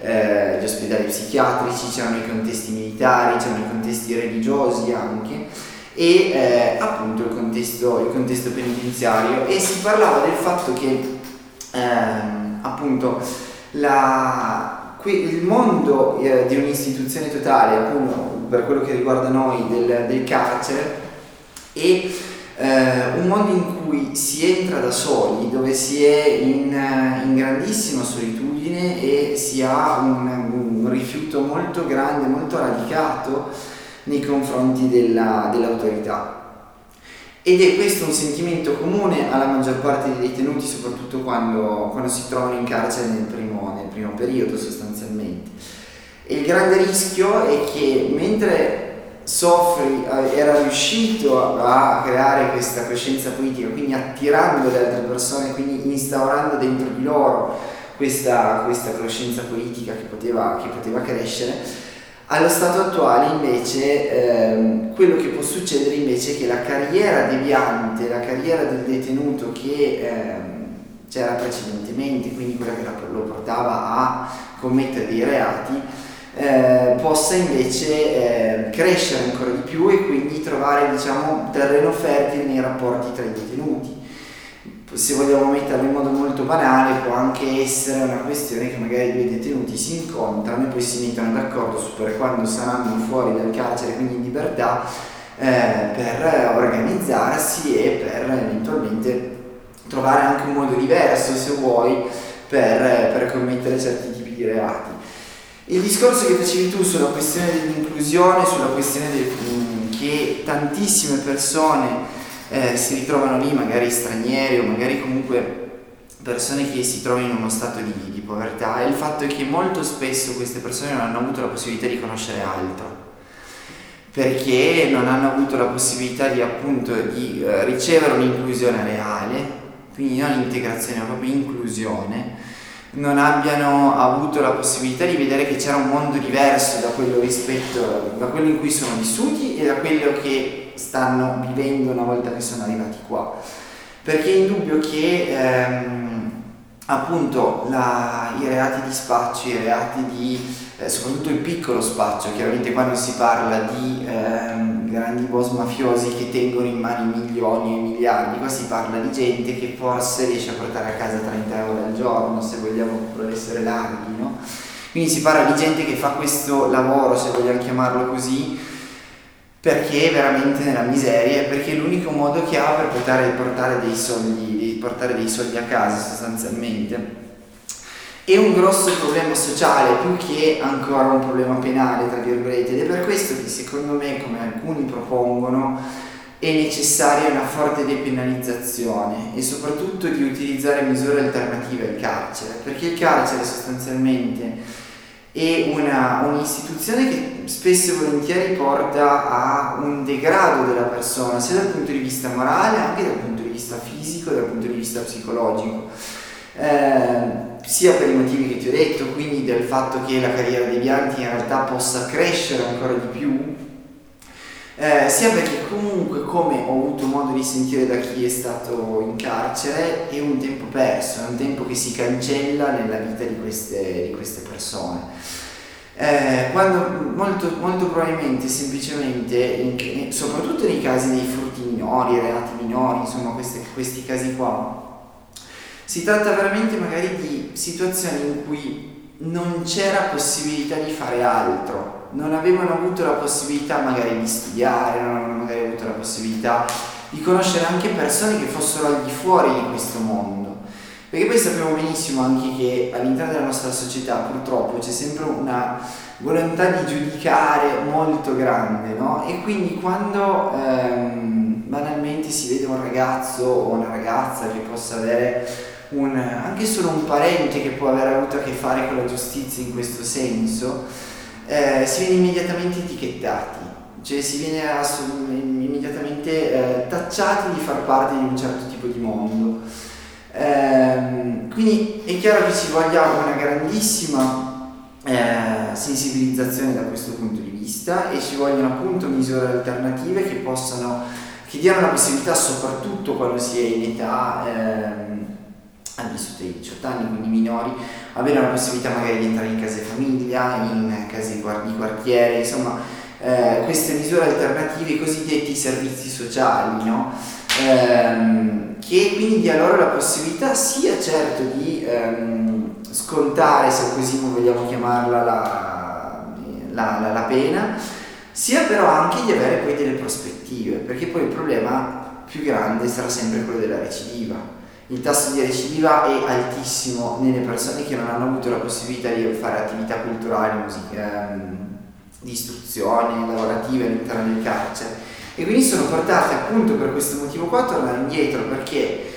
eh, gli ospedali psichiatrici c'erano i contesti militari c'erano i contesti religiosi anche e eh, appunto il contesto, il contesto penitenziario. E si parlava del fatto che ehm, appunto la, qui, il mondo eh, di un'istituzione totale, appunto per quello che riguarda noi del, del carcere, è eh, un mondo in cui si entra da soli, dove si è in, in grandissima solitudine e si ha un, un, rifiuto molto grande, molto radicato nei confronti della, dell'autorità. Ed è questo un sentimento comune alla maggior parte dei detenuti, soprattutto quando, quando si trovano in carcere nel primo, nel primo periodo sostanzialmente. Il grande rischio è che mentre Soffri eh, era riuscito a creare questa coscienza politica, quindi attirando le altre persone, quindi instaurando dentro di loro questa, questa coscienza politica che poteva, che poteva crescere, allo stato attuale invece ehm, quello che può succedere invece è che la carriera deviante, la carriera del detenuto che ehm, c'era precedentemente, quindi quella che lo portava a commettere dei reati, eh, possa invece eh, crescere ancora di più e quindi trovare diciamo, terreno fertile nei rapporti tra i detenuti se vogliamo metterlo in modo molto banale, può anche essere una questione che magari due detenuti si incontrano e poi si mettono d'accordo su per quando saranno fuori dal carcere, quindi in libertà, eh, per organizzarsi e per eventualmente trovare anche un modo diverso, se vuoi, per, per commettere certi tipi di reati. Il discorso che facevi tu sulla questione dell'inclusione, sulla questione del, che tantissime persone eh, si ritrovano lì magari stranieri o magari comunque persone che si trovano in uno stato di, di povertà. E il fatto è che molto spesso queste persone non hanno avuto la possibilità di conoscere altro perché non hanno avuto la possibilità di appunto di eh, ricevere un'inclusione reale quindi non integrazione ma proprio inclusione non abbiano avuto la possibilità di vedere che c'era un mondo diverso da quello rispetto da quello in cui sono vissuti e da quello che stanno vivendo una volta che sono arrivati qua. Perché è indubbio che ehm, appunto la, i reati di spaccio, i reati di eh, soprattutto il piccolo spaccio, chiaramente quando si parla di ehm, grandi boss mafiosi che tengono in mano milioni e miliardi, qua si parla di gente che forse riesce a portare a casa 30 euro al giorno, se vogliamo per essere larghi, no? Quindi si parla di gente che fa questo lavoro, se vogliamo chiamarlo così, perché è veramente nella miseria, perché è l'unico modo che ha per portare, portare, dei, soldi, portare dei soldi a casa sostanzialmente. È un grosso problema sociale più che ancora un problema penale, tra virgolette, ed è per questo che secondo me, come alcuni propongono, è necessaria una forte depenalizzazione e soprattutto di utilizzare misure alternative al carcere, perché il carcere sostanzialmente è una, un'istituzione che spesso e volentieri porta a un degrado della persona, sia dal punto di vista morale, anche dal punto di vista fisico, dal punto di vista psicologico. Eh, sia per i motivi che ti ho detto, quindi del fatto che la carriera dei bianchi in realtà possa crescere ancora di più, Eh, sia perché comunque, come ho avuto modo di sentire da chi è stato in carcere, è un tempo perso, è un tempo che si cancella nella vita di queste, di queste persone. Eh, quando molto, molto probabilmente, semplicemente, in, soprattutto nei casi dei frutti minori, reati minori, insomma questi, questi casi qua, si tratta veramente magari di situazioni in cui non c'era possibilità di fare altro, non avevano avuto la possibilità magari di studiare, non avevano magari avuto la possibilità di conoscere anche persone che fossero al di fuori di questo mondo. Perché poi sappiamo benissimo anche che all'interno della nostra società purtroppo c'è sempre una volontà di giudicare molto grande, no? E quindi quando ehm, banalmente si vede un ragazzo o una ragazza che possa avere un, anche solo un parente che può aver avuto a che fare con la giustizia in questo senso, eh, si viene immediatamente etichettati, cioè si viene immediatamente eh, tacciati di far parte di un certo tipo di mondo. Eh, quindi è chiaro che ci voglia una grandissima eh, sensibilizzazione da questo punto di vista e ci vogliono appunto misure alternative che possano che diano la possibilità soprattutto quando si è in età ehm, al di sotto dei 18 anni, quindi minori, avere la possibilità magari di entrare in case famiglia, in case di quartiere, insomma eh, queste misure alternative, i cosiddetti servizi sociali, no? ehm, che quindi dia loro la possibilità sia certo di ehm, scontare, se così vogliamo chiamarla, la, la, la, la pena, sia però anche di avere poi delle prospettive, perché poi il problema più grande sarà sempre quello della recidiva il tasso di recidiva è altissimo nelle persone che non hanno avuto la possibilità di fare attività culturali, musica, ehm, di istruzione, lavorative all'interno del carcere. E quindi sono portate appunto per questo motivo qua a tornare indietro perché?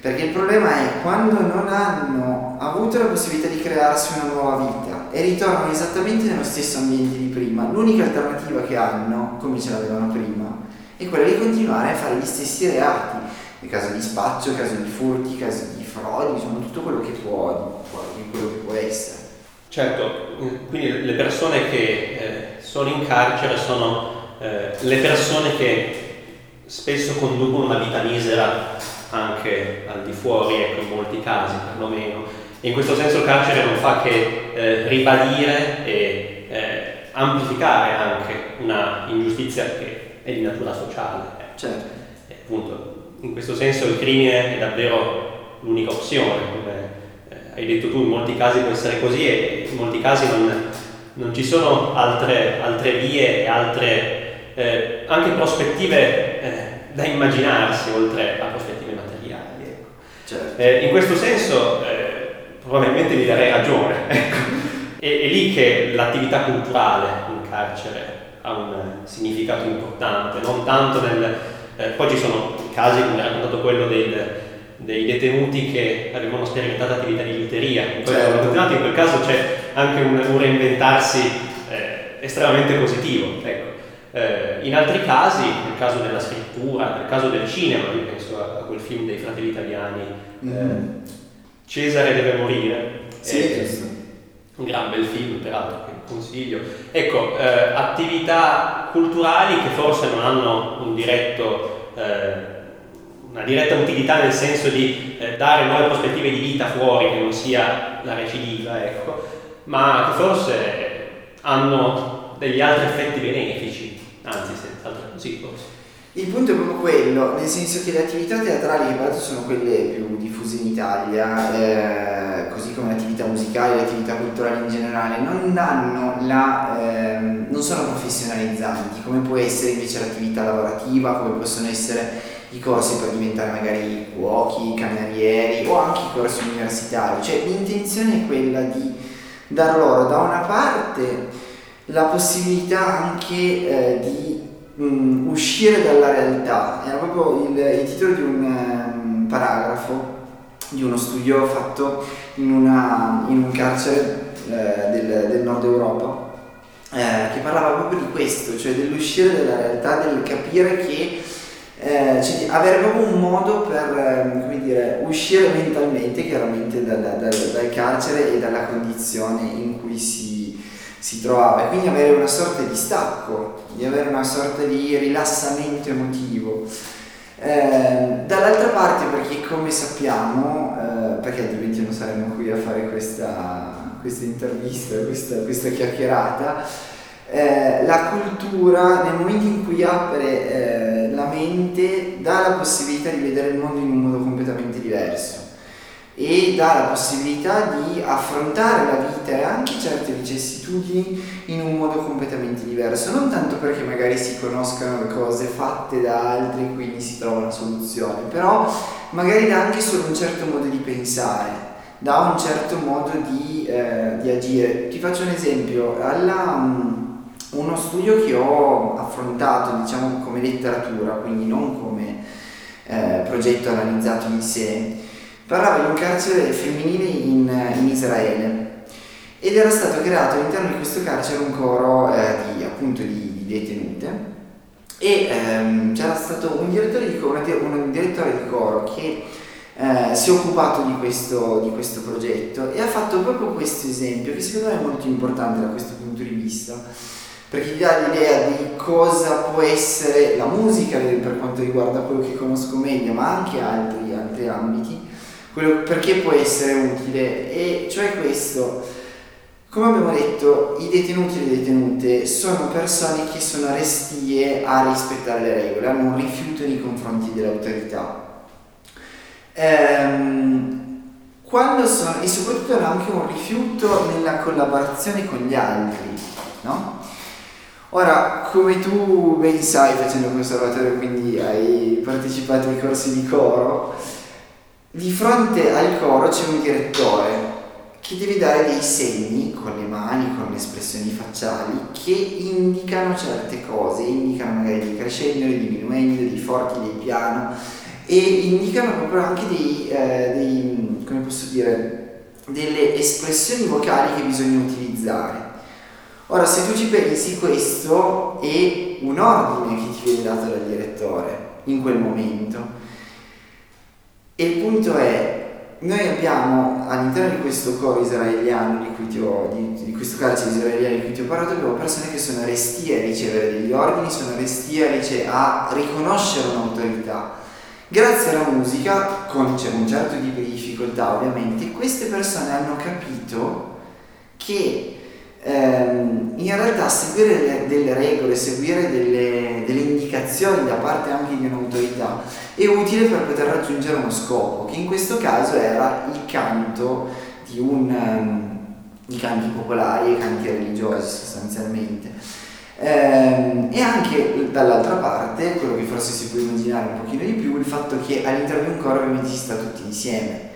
Perché il problema è quando non hanno avuto la possibilità di crearsi una nuova vita e ritornano esattamente nello stesso ambiente di prima, l'unica alternativa che hanno, come ce l'avevano prima, è quella di continuare a fare gli stessi reati in caso di spaccio, in caso di furti, in caso di frodi, insomma tutto quello che può, quello che può essere. Certo, quindi le persone che eh, sono in carcere sono eh, le persone che spesso conducono una vita misera anche al di fuori, ecco, in molti casi perlomeno. E in questo senso il carcere non fa che eh, ribadire e eh, amplificare anche una ingiustizia che è di natura sociale. Certo. E appunto in questo senso il crimine è davvero l'unica opzione, come eh, hai detto tu, in molti casi può essere così e in molti casi non, non ci sono altre, altre, vie e altre eh, anche prospettive eh, da immaginarsi oltre a prospettive materiali. Ecco. Certo. Eh, in questo senso eh, probabilmente mi darei ragione. (laughs) Ecco. È, è lì che l'attività culturale in carcere ha un significato importante, non tanto nel eh, poi ci sono casi, come raccontato quello del, dei detenuti che avevano sperimentato attività di liuteria. In, certo. in quel caso c'è anche un, un reinventarsi eh, estremamente positivo. Ecco. Eh, in altri casi, nel caso della scrittura, nel caso del cinema, io penso a, a quel film dei fratelli italiani, mm-hmm. Cesare deve morire. Sì, un gran bel film, peraltro, che consiglio. Ecco, eh, attività culturali che forse non hanno un diretto, eh, una diretta utilità nel senso di eh, dare nuove prospettive di vita fuori, che non sia la recidiva, ecco, ma che forse hanno degli altri effetti benefici, anzi, senz'altro così forse. Il punto è proprio quello, nel senso che le attività teatrali, che peraltro sono quelle più diffuse in Italia, eh, così come le attività musicali, le attività culturali in generale, non, la, eh, non sono professionalizzanti, come può essere invece l'attività lavorativa, come possono essere i corsi per diventare magari cuochi, camerieri o anche i corsi universitari. Cioè l'intenzione è quella di dar loro da una parte la possibilità anche eh, di um, uscire dalla realtà, era proprio il, il titolo di un um, paragrafo di uno studio fatto in, una, in un carcere eh, del, del, nord Europa eh, che parlava proprio di questo, cioè dell'uscire dalla realtà, del capire che eh, cioè avere proprio un modo per ehm, come dire, uscire mentalmente chiaramente dal, dal, dal, carcere e dalla condizione in cui si, si trovava e quindi avere una sorta di stacco, di avere una sorta di rilassamento emotivo. Eh, dall'altra parte perché come sappiamo, eh, perché altrimenti non saremmo qui a fare questa, questa intervista, questa, questa chiacchierata, eh, la cultura nel momento in cui apre eh, mente dà la possibilità di vedere il mondo in un modo completamente diverso e dà la possibilità di affrontare la vita e anche certe vicissitudini in un modo completamente diverso, non tanto perché magari si conoscano le cose fatte da altri e quindi si trova una soluzione, però magari dà anche solo un certo modo di pensare, dà un certo modo di, eh, di agire. Ti faccio un esempio, alla, um, uno studio che ho affrontato diciamo come letteratura, quindi non come eh, progetto analizzato in sé, parlava di un carcere femminile in, in Israele ed era stato creato all'interno di questo carcere un coro eh, di, appunto di, di detenute e ehm, c'era stato un direttore di, una, un direttore di coro che eh, si è occupato di questo, di questo progetto e ha fatto proprio questo esempio che secondo me è molto importante da questo punto di vista perché ti dà l'idea di cosa può essere la musica per quanto riguarda quello che conosco meglio ma anche altri, altri ambiti perché può essere utile e cioè questo come abbiamo detto i detenuti e le detenute sono persone che sono restie a rispettare le regole hanno un rifiuto nei confronti dell'autorità ehm, sono, e soprattutto hanno anche un rifiuto nella collaborazione con gli altri no? Ora, come tu ben sai facendo il conservatorio, quindi hai partecipato ai corsi di coro, di fronte al coro c'è un direttore che deve dare dei segni con le mani, con le espressioni facciali che indicano certe cose, indicano magari dei crescendo, dei diminuendo, dei forti, dei piano e indicano proprio anche dei, eh, dei come posso dire, delle espressioni vocali che bisogna utilizzare. Ora, se tu ci pensi, questo è un ordine che ti viene dato dal direttore in quel momento e il punto è, noi abbiamo all'interno di questo coro israeliano di, cui ti ho, di, di questo carcere israeliano di cui ti ho parlato, abbiamo persone che sono restie a ricevere degli ordini, sono restie a, rice- a riconoscere un'autorità. Grazie alla musica, con c'è un certo tipo di difficoltà ovviamente, queste persone hanno capito che ehm, in realtà seguire delle, delle regole, seguire delle, delle, indicazioni da parte anche di un'autorità è utile per poter raggiungere uno scopo, che in questo caso era il canto di un, um, i canti popolari e i canti religiosi sostanzialmente. Ehm, e anche dall'altra parte, quello che forse si può immaginare un pochino di più, il fatto che all'interno di un coro ovviamente si sta tutti insieme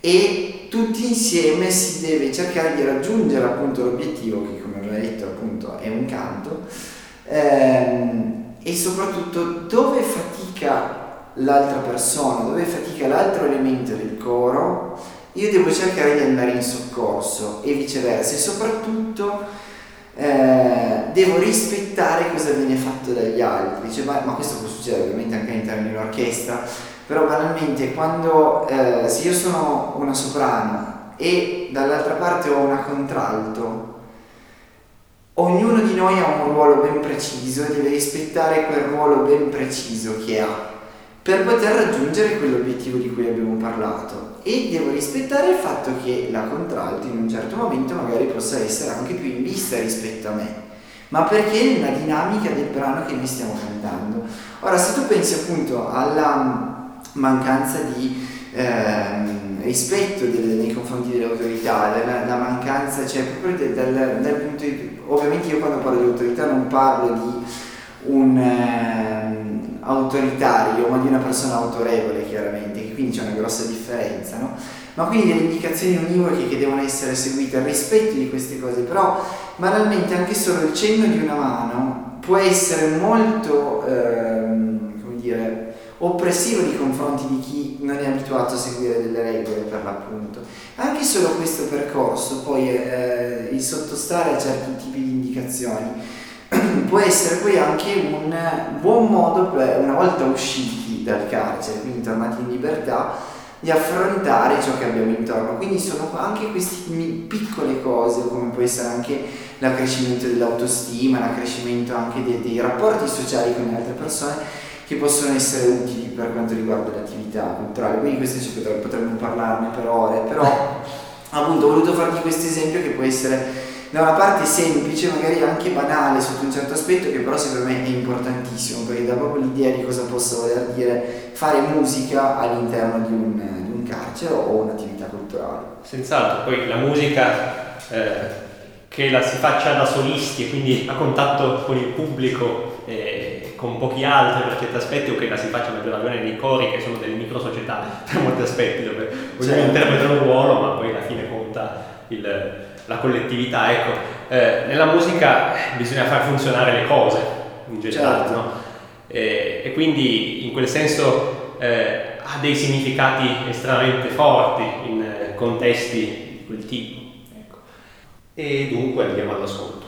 e tutti insieme si deve cercare di raggiungere appunto l'obiettivo che come abbiamo detto appunto è un canto ehm, e soprattutto dove fatica l'altra persona, dove fatica l'altro elemento del coro, io devo cercare di andare in soccorso e viceversa e soprattutto eh, devo rispettare cosa viene fatto dagli altri, cioè, ma, ma, questo può succedere ovviamente anche all'interno di un'orchestra, però banalmente quando eh, se io sono una soprano e dall'altra parte ho una contralto, ognuno di noi ha un ruolo ben preciso e deve rispettare quel ruolo ben preciso che ha per poter raggiungere quell'obiettivo di cui abbiamo parlato. E devo rispettare il fatto che la contralto in un certo momento magari possa essere anche più in vista rispetto a me. Ma perché nella dinamica del brano che noi stiamo cantando? Ora se tu pensi appunto alla mancanza di eh, rispetto delle, nei confronti delle autorità, la, mancanza, cioè proprio dal, dal, punto di ovviamente io quando parlo di autorità non parlo di un eh, autoritario, ma di una persona autorevole chiaramente, che quindi c'è una grossa differenza, no? Ma quindi delle indicazioni univoche che devono essere seguite al rispetto di queste cose, però banalmente anche solo il cenno di una mano può essere molto, ehm, come dire, oppressivo nei confronti di chi non è abituato a seguire delle regole per l'appunto. Anche solo questo percorso, poi eh, il sottostare a certi tipi di indicazioni, (clears throat) può essere poi anche un buon modo per, una volta usciti dal carcere, quindi tornati in libertà, di affrontare ciò che abbiamo intorno. Quindi sono anche queste piccole cose, come può essere anche l'accrescimento dell'autostima, l'accrescimento anche dei, dei rapporti sociali con le altre persone, che possono essere utili per quanto riguarda l'attività culturale. Quindi questo ci potremmo, potremmo parlarne per ore, però (laughs) appunto ho voluto farti questo esempio che può essere da una parte semplice, magari anche banale sotto un certo aspetto, che però secondo me è importantissimo, perché dà proprio l'idea di cosa possa voler dire fare musica all'interno di un, di un carcere o un'attività culturale. Senz'altro, poi la musica eh, che la si faccia da solisti e quindi a contatto con il pubblico eh, con pochi altri per certi aspetti o che la si faccia a maggior ragione nei cori che sono delle micro società (laughs) per molti aspetti dove ognuno certo. interpreta un ruolo ma poi alla fine conta il, la collettività. Ecco, eh, nella musica bisogna far funzionare le cose in generale, certo. no? e, e, quindi in quel senso eh, ha dei significati estremamente forti in eh, contesti di quel tipo e dunque andiamo all'ascolto.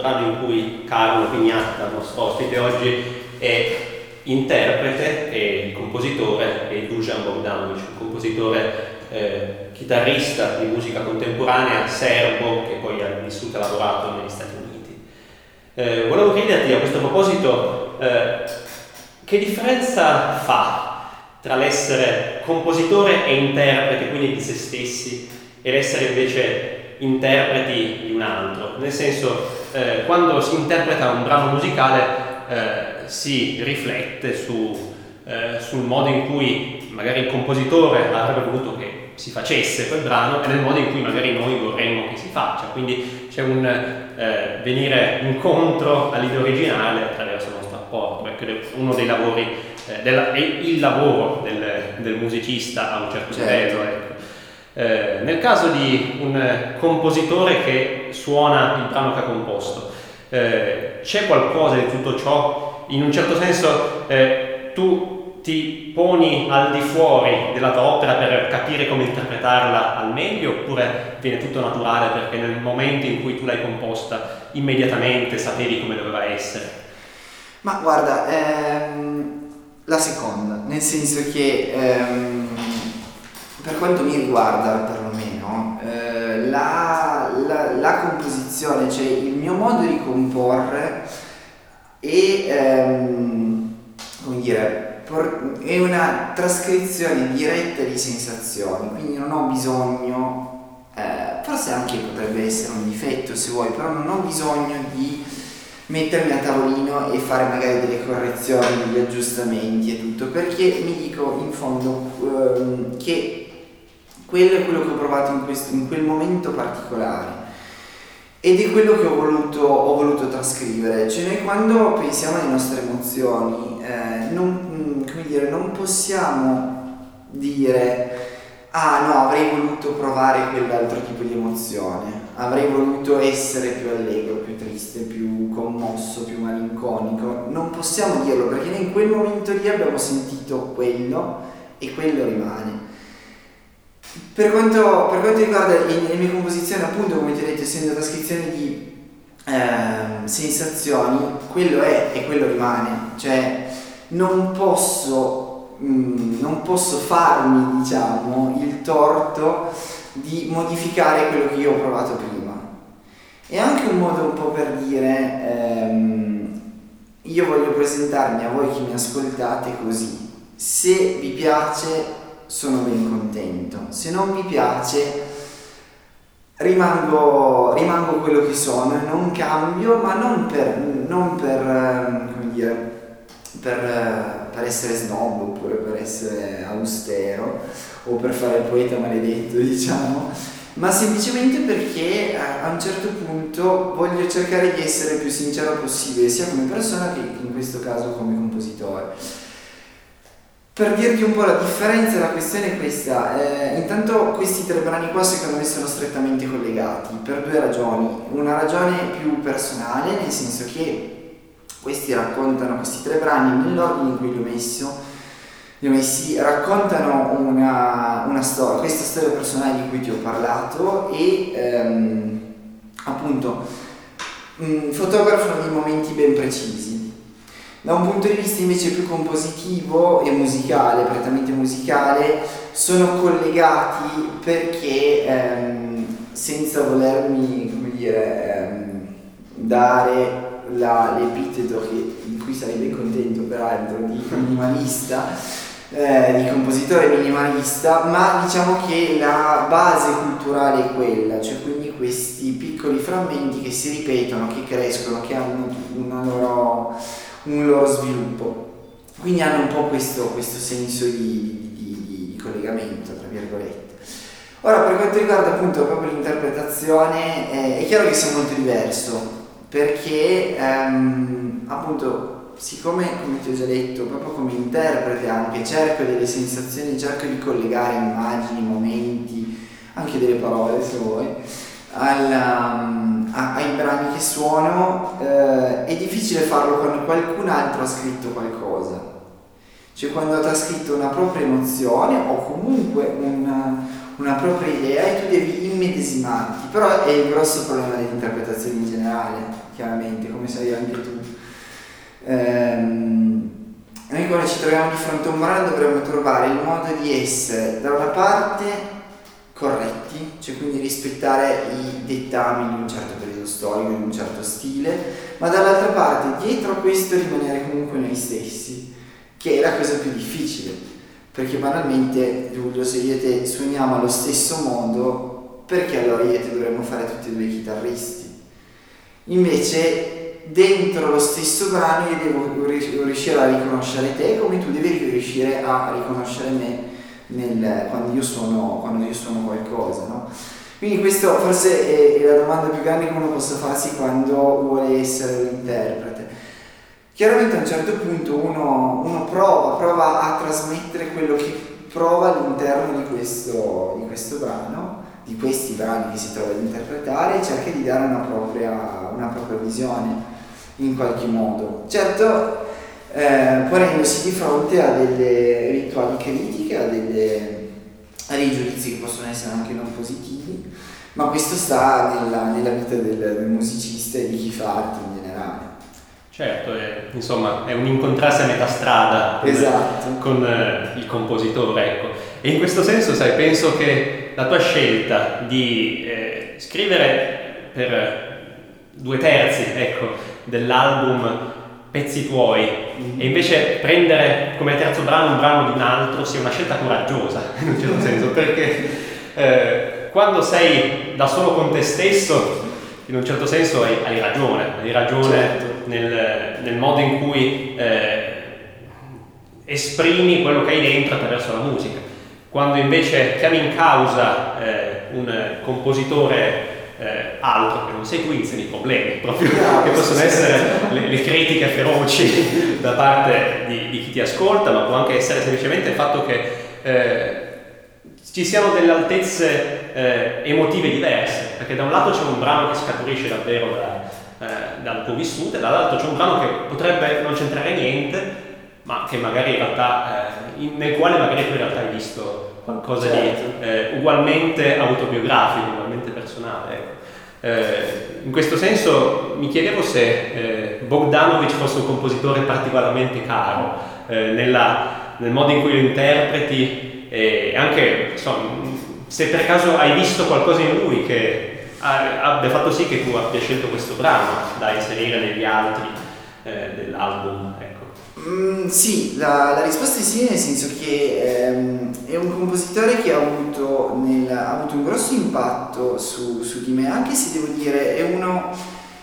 Brano in cui Carlo Pignatta, nostro ospite oggi, è interprete e compositore e Dujan Bogdanovic, un compositore eh, chitarrista di musica contemporanea serbo che poi ha vissuto e lavorato negli Stati Uniti. Eh, volevo chiederti a questo proposito eh, che differenza fa tra l'essere compositore e interprete, quindi di se stessi, e l'essere invece interpreti di un altro, nel senso eh, quando si interpreta un brano musicale eh, si riflette su, eh, sul modo in cui magari il compositore avrebbe voluto che si facesse quel brano e nel modo in cui magari noi vorremmo che si faccia, quindi c'è un eh, venire incontro all'idea originale attraverso il nostro apporto, ecco, uno dei lavori, eh, della, è il lavoro del, del, musicista a un certo, certo. livello. Eh, nel caso di un compositore che suona il brano che ha composto, eh, c'è qualcosa di tutto ciò? In un certo senso eh, tu ti poni al di fuori della tua opera per capire come interpretarla al meglio oppure viene tutto naturale perché nel momento in cui tu l'hai composta immediatamente sapevi come doveva essere? Ma guarda, ehm, la seconda, nel senso che ehm, per quanto mi riguarda perlomeno, eh, la, la, la, composizione, cioè il mio modo di comporre è, ehm, come dire, por- è una trascrizione diretta di sensazioni, quindi non ho bisogno, eh, forse anche potrebbe essere un difetto se vuoi, però non ho bisogno di mettermi a tavolino e fare magari delle correzioni, degli aggiustamenti e tutto, perché mi dico in fondo ehm, che quello è quello che ho provato in, questo, in quel momento particolare ed è quello che ho voluto, ho voluto trascrivere. Cioè noi quando pensiamo alle nostre emozioni eh, non, mm, dire, non possiamo dire ah no avrei voluto provare quell'altro tipo di emozione, avrei voluto essere più allegro, più triste, più commosso, più malinconico. Non possiamo dirlo perché in quel momento lì abbiamo sentito quello e quello rimane. Per quanto, per quanto riguarda le, le, mie composizioni, appunto, come ti ho detto, essendo trascrizioni di eh, sensazioni, quello è e quello rimane. Cioè, non posso, mh, mm, non posso farmi, diciamo, il torto di modificare quello che io ho provato prima. È anche un modo un po' per dire, ehm, io voglio presentarmi a voi che mi ascoltate così. Se vi piace sono ben contento. Se non mi piace, rimango, rimango quello che sono non cambio, ma non per, non per, ehm, come dire, per, per essere snob oppure per essere austero o per fare il poeta maledetto, (laughs) diciamo, ma semplicemente perché a un certo punto voglio cercare di essere il più sincero possibile, sia come persona che in questo caso come compositore. Per dirti un po' la differenza, la questione è questa. Eh, intanto questi tre brani qua secondo me sono strettamente collegati per due ragioni. Una ragione più personale, nel senso che questi raccontano, questi tre brani nell'ordine in cui li ho, messo, li ho messi, raccontano una, una, storia, questa storia personale di cui ti ho parlato e ehm, appunto mh, fotografano dei momenti ben precisi da un punto di vista invece più compositivo e musicale, prettamente musicale, sono collegati perché ehm, senza volermi, come dire, ehm, dare la, l'epiteto che, di cui sarei ben contento peraltro, di minimalista, eh, di compositore minimalista, ma diciamo che la base culturale è quella, cioè quindi questi piccoli frammenti che si ripetono, che crescono, che hanno una loro un loro sviluppo. Quindi hanno un po' questo, questo senso di, di, di, collegamento, tra virgolette. Ora, per quanto riguarda appunto proprio l'interpretazione, eh, è chiaro che sia molto diverso, perché ehm, appunto, siccome, come ti ho già detto, proprio come interprete anche, cerco delle sensazioni, cerco di collegare immagini, momenti, anche delle parole se vuoi, alla, um, ai brani che suono, eh, è difficile farlo quando qualcun altro ha scritto qualcosa. Cioè quando ha scritto una propria emozione o comunque una, una propria idea e tu devi immedesimarti, però è il grosso problema dell'interpretazione in generale, chiaramente, come sai anche tu. Ehm, noi quando ci troviamo di fronte a un brano dovremmo trovare il modo di essere da una parte corretti, cioè quindi rispettare i dettami di un certo periodo storico, di un certo stile, ma dall'altra parte dietro a questo rimanere comunque noi stessi, che è la cosa più difficile, perché banalmente Giulio se io e te suoniamo allo stesso modo, perché allora io e te dovremmo fare tutti e due i chitarristi? Invece dentro lo stesso brano io devo riuscire a riconoscere te come tu devi riuscire a riconoscere me nel, quando, io suono, quando io suono qualcosa. No? Quindi questo forse è, è, la domanda più grande che uno possa farsi quando vuole essere un interprete. Chiaramente a un certo punto uno, uno prova, prova a trasmettere quello che prova all'interno di questo, di questo brano, di questi brani che si trova ad interpretare e cerca di dare una propria, una propria visione in qualche modo. Certo, eh, ponendosi di fronte a delle eventuali critiche, a, delle, a dei giudizi che possono essere anche non positivi, ma questo sta nella, nella vita del, del, musicista e di chi fa arte in generale. Certo, è, insomma è un incontrarsi a metà strada con, esatto. con eh, il compositore. Ecco. E in questo senso, sai, penso che la tua scelta di eh, scrivere per due terzi ecco, dell'album pezzi tuoi e invece prendere come terzo brano un brano di un altro sia una scelta coraggiosa (laughs) in un certo senso perché eh, quando sei da solo con te stesso in un certo senso hai, hai ragione hai ragione certo. nel, nel, modo in cui eh, esprimi quello che hai dentro attraverso la musica quando invece chiami in causa eh, un compositore eh, altro che non sei tu iniziano i problemi, proprio no, (laughs) che possono essere le, le, critiche feroci (laughs) da parte di, di, chi ti ascolta, ma può anche essere semplicemente il fatto che eh, ci siano delle altezze eh, emotive diverse, perché da un lato c'è un brano che scaturisce davvero da, eh, dal tuo vissuto e dall'altro c'è un brano che potrebbe non c'entrare niente, ma che magari in realtà, eh, in, nel quale magari tu in realtà hai visto qualcosa certo. di eh, ugualmente autobiografico, ugualmente personale. Eh, in questo senso mi chiedevo se eh, Bogdanovich fosse un compositore particolarmente caro eh, nella, nel modo in cui lo interpreti e anche insomma, se per caso hai visto qualcosa in lui che abbia fatto sì che tu abbia scelto questo brano da inserire negli altri eh, dell'album. Mm, sì, la, la, risposta è sì, nel senso che ehm, è un compositore che ha avuto, nel, ha avuto un grosso impatto su, su, di me, anche se devo dire è, uno,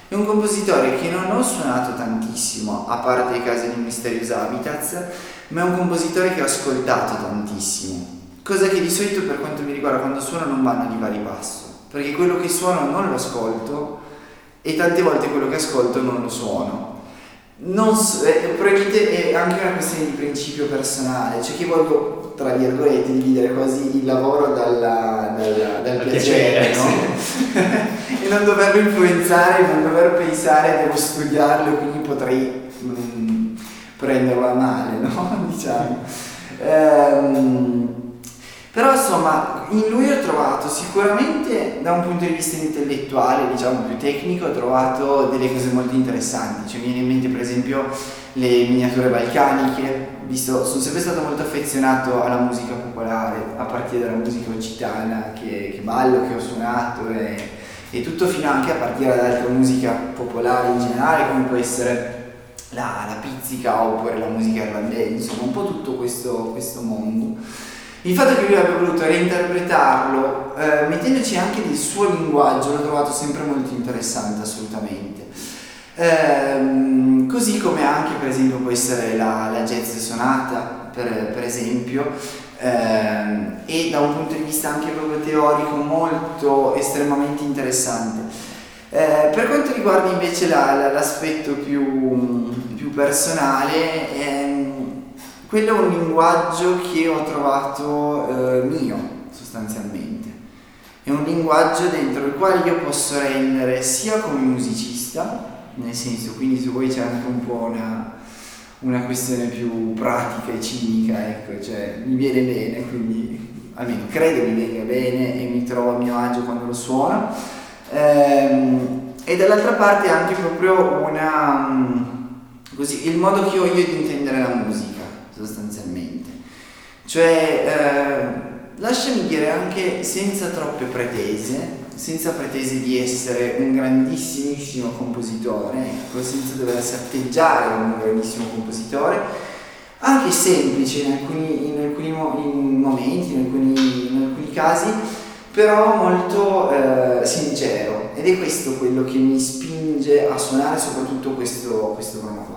è un compositore che non ho suonato tantissimo, a parte i casi di Mysterious Habitats, ma è un compositore che ho ascoltato tantissimo, cosa che di solito per quanto mi riguarda quando suono non vanno di pari passo, perché quello che suono non lo ascolto e tante volte quello che ascolto non lo suono non so, eh, probabilmente è anche una questione di principio personale, cioè che voglio, tra virgolette, dividere quasi il lavoro dalla, dalla, dal piacere, no? (laughs) e non doverlo influenzare, non dover pensare devo studiarlo, quindi potrei mh, mm, prenderlo a male, no? (laughs) diciamo. Ehm, però insomma, in lui ho trovato sicuramente da un punto di vista intellettuale, diciamo più tecnico, ho trovato delle cose molto interessanti. Cioè, mi viene in mente per esempio le miniature balcaniche, visto sono sempre stato molto affezionato alla musica popolare, a partire dalla musica occitana che, che ballo, che ho suonato e, e tutto fino anche a partire da altra musica popolare in generale, come può essere la, la pizzica oppure la musica irlandese, insomma un po' tutto questo, questo mondo. Il fatto che lui abbia voluto reinterpretarlo, eh, mettendoci anche del suo linguaggio, l'ho trovato sempre molto interessante, assolutamente. Eh, così come anche, per esempio, può essere la, la jazz sonata, per, per esempio, eh, e da un punto di vista anche proprio teorico molto estremamente interessante. Eh, per quanto riguarda invece la, la, l'aspetto più, più personale, ehm, quello è un linguaggio che ho trovato eh, mio, sostanzialmente. È un linguaggio dentro il quale io posso rendere sia come musicista, nel senso, quindi su voi c'è anche un po' una, una questione più pratica e cinica, ecco, cioè mi viene bene, quindi almeno credo mi venga bene e mi trovo a mio agio quando lo suono. Ehm, e dall'altra parte anche proprio una, così, il modo che ho io di intendere la musica sostanzialmente. Cioè, eh, lasciami dire anche senza troppe pretese, senza pretese di essere un grandissimissimo compositore, ecco, senza doversi atteggiare un grandissimo compositore, anche semplice in alcuni, in alcuni in momenti, in alcuni, in alcuni, casi, però molto eh, sincero. Ed è questo quello che mi spinge a suonare soprattutto questo, questo brano qua.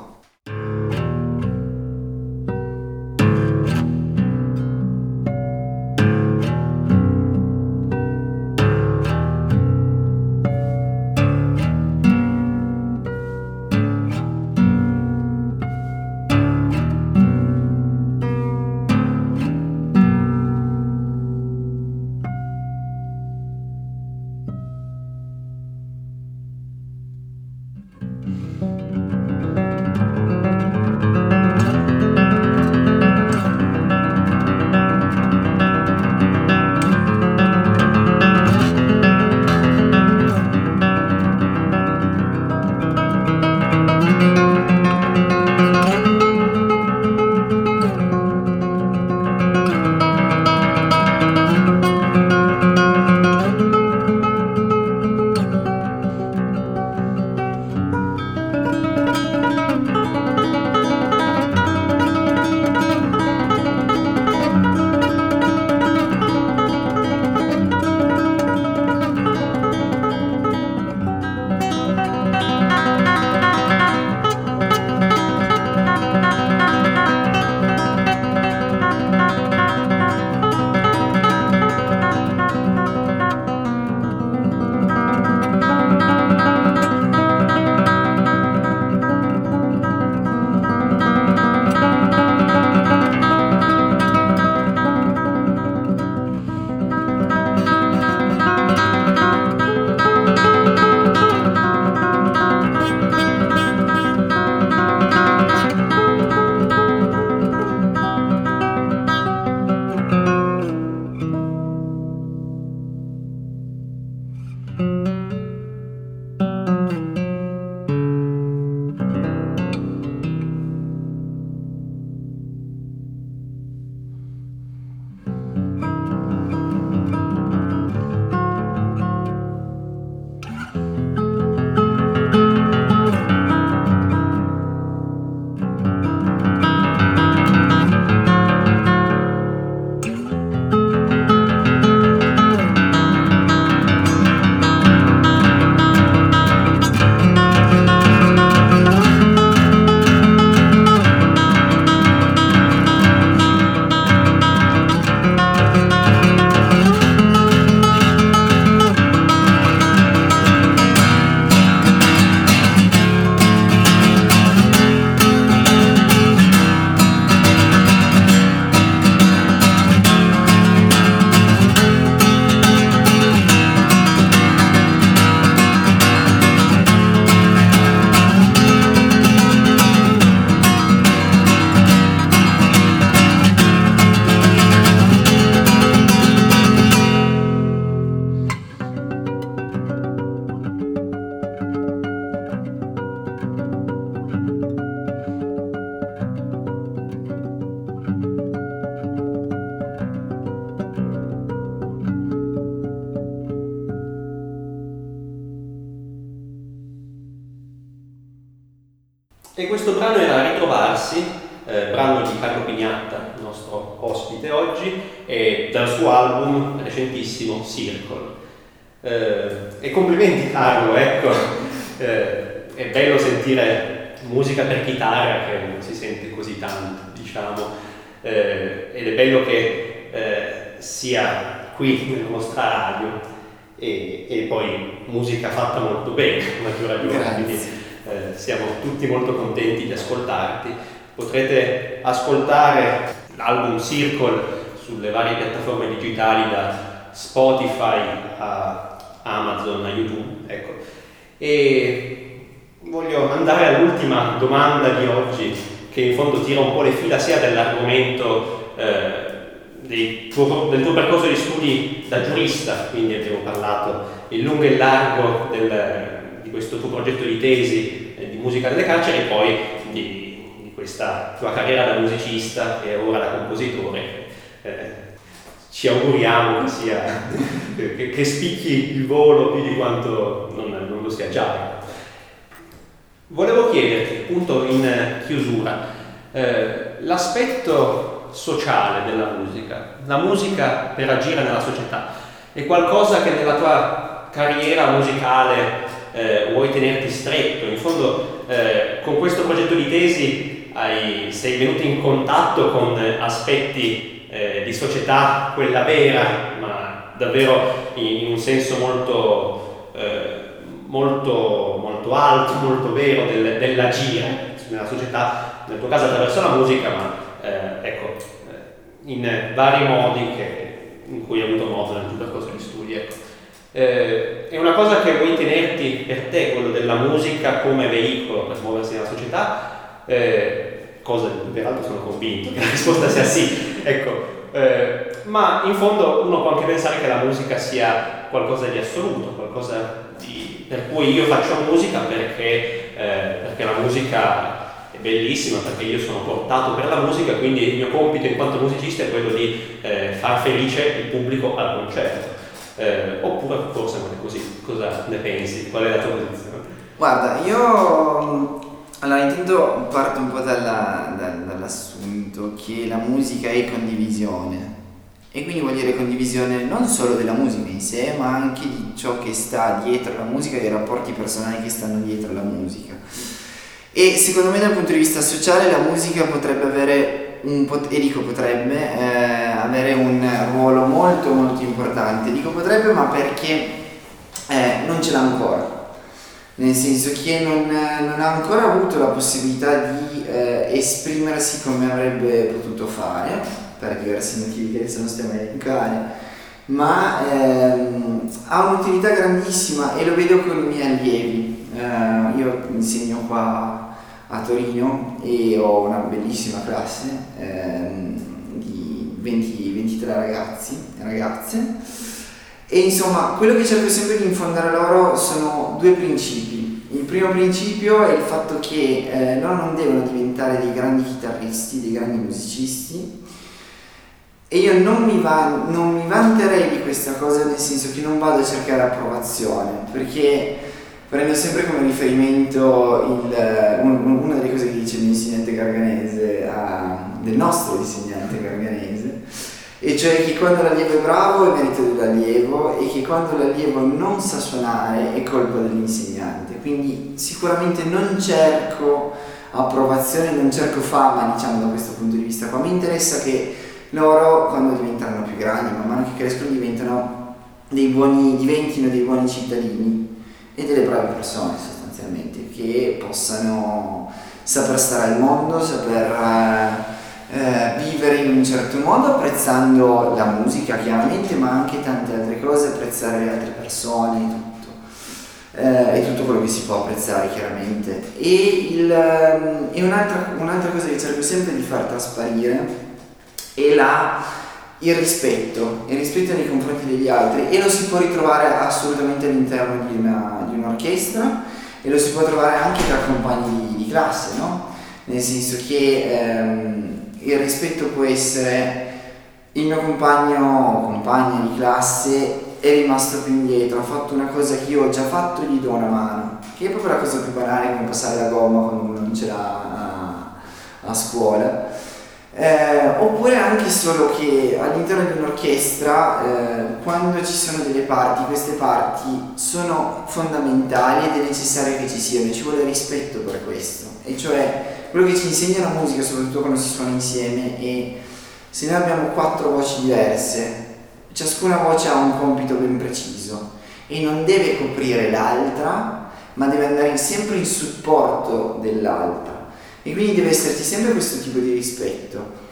Fatta molto bene, a maggior ragione, quindi eh, siamo tutti molto contenti di ascoltarti. Potrete ascoltare l'album Circle sulle varie piattaforme digitali da Spotify a Amazon, a YouTube, ecco. E voglio andare all'ultima domanda di oggi, che in fondo tira un po' le fila sia dell'argomento eh, tuo, del tuo percorso di studi da giurista, quindi abbiamo parlato in lungo e largo del, di questo tuo progetto di tesi eh, di musica nelle carceri e poi di, di, questa tua carriera da musicista e ora da compositore. Eh, ci auguriamo che, sia, (laughs) che, che, spicchi il volo più di quanto non, non lo sia già. Volevo chiederti, appunto in chiusura, eh, l'aspetto sociale della musica, la musica per agire nella società, è qualcosa che nella tua carriera musicale eh, vuoi tenerti stretto. In fondo, eh, con questo progetto di tesi hai, sei venuto in contatto con aspetti eh, di società, quella vera, ma davvero in, in un senso molto eh, molto, molto alto, molto vero del, dell'agire nella società, nel tuo caso attraverso la musica, ma eh, ecco, eh, in vari modi che, in cui hai avuto modo nel percorso di studi. Ecco. Eh, è una cosa che vuoi tenerti per te, quello della musica come veicolo per muoversi nella società, eh, cosa peraltro sono convinto che la risposta sia sì, ecco, eh, ma in fondo uno può anche pensare che la musica sia qualcosa di assoluto, qualcosa di, per cui io faccio musica perché, eh, perché la musica bellissima, perché io sono portato per la musica, quindi il mio compito in quanto musicista è quello di eh, far felice il pubblico al concerto. Eh, oppure forse non è così, cosa ne pensi? Qual è la tua posizione? Guarda, io allora intanto parto un po' dalla, dall'assunto che la musica è condivisione e quindi vuol dire condivisione non solo della musica in sé, ma anche di ciò che sta dietro la musica, dei rapporti personali che stanno dietro la musica. E secondo me dal punto di vista sociale la musica potrebbe avere un pot- e dico potrebbe eh, avere un ruolo molto molto importante. Dico potrebbe ma perché eh, non ce l'ha ancora. Nel senso che non, non, ha ancora avuto la possibilità di eh, esprimersi come avrebbe potuto fare per diversi motivi che adesso non stiamo a elencare, ma ehm, ha un'utilità grandissima e lo vedo con i miei allievi. Eh, io insegno qua a Torino e ho una bellissima classe ehm, di 20, 23 ragazzi e ragazze e insomma quello che cerco sempre di infondere loro sono due principi. Il primo principio è il fatto che eh, loro non devono diventare dei grandi chitarristi, dei grandi musicisti, e io non mi, va, non mi vanterei di questa cosa nel senso che non vado a cercare approvazione, perché prendo sempre come riferimento il, un, una delle cose che dice l'insegnante garganese, a, del nostro insegnante garganese, e cioè che quando l'allievo è bravo è merito dell'allievo e che quando l'allievo non sa suonare è colpa dell'insegnante. Quindi sicuramente non cerco approvazione, non cerco fama, diciamo da questo punto di vista qua. Mi interessa che loro quando diventano più grandi, man mano che crescono, diventano dei buoni, diventino dei buoni cittadini e delle brave persone sostanzialmente, che possano saper stare al mondo, saper eh, eh, vivere in un certo modo, apprezzando la musica chiaramente, ma anche tante altre cose, apprezzare le altre persone, tutto. Eh, e tutto quello che si può apprezzare chiaramente. E, il, ehm, e un'altra, un'altra cosa che cerco sempre di far trasparire e la, il rispetto, il rispetto nei confronti degli altri e lo si può ritrovare assolutamente all'interno di, una, di un'orchestra e lo si può trovare anche tra compagni di, classe, no? Nel senso che ehm, il rispetto può essere il mio compagno o compagna di classe è rimasto più indietro, ha fatto una cosa che io ho già fatto, gli do una mano che è proprio la cosa più banale come passare la gomma quando uno non ce l'ha a, a scuola. Eh, oppure anche solo che all'interno di un'orchestra, eh, quando ci sono delle parti, queste parti sono fondamentali ed è necessario che ci siano, ci vuole rispetto per questo. E cioè quello che ci insegna la musica, soprattutto quando si suona insieme, è se noi abbiamo quattro voci diverse, ciascuna voce ha un compito ben preciso e non deve coprire l'altra, ma deve andare sempre in supporto dell'altra. E quindi deve esserci sempre questo tipo di rispetto.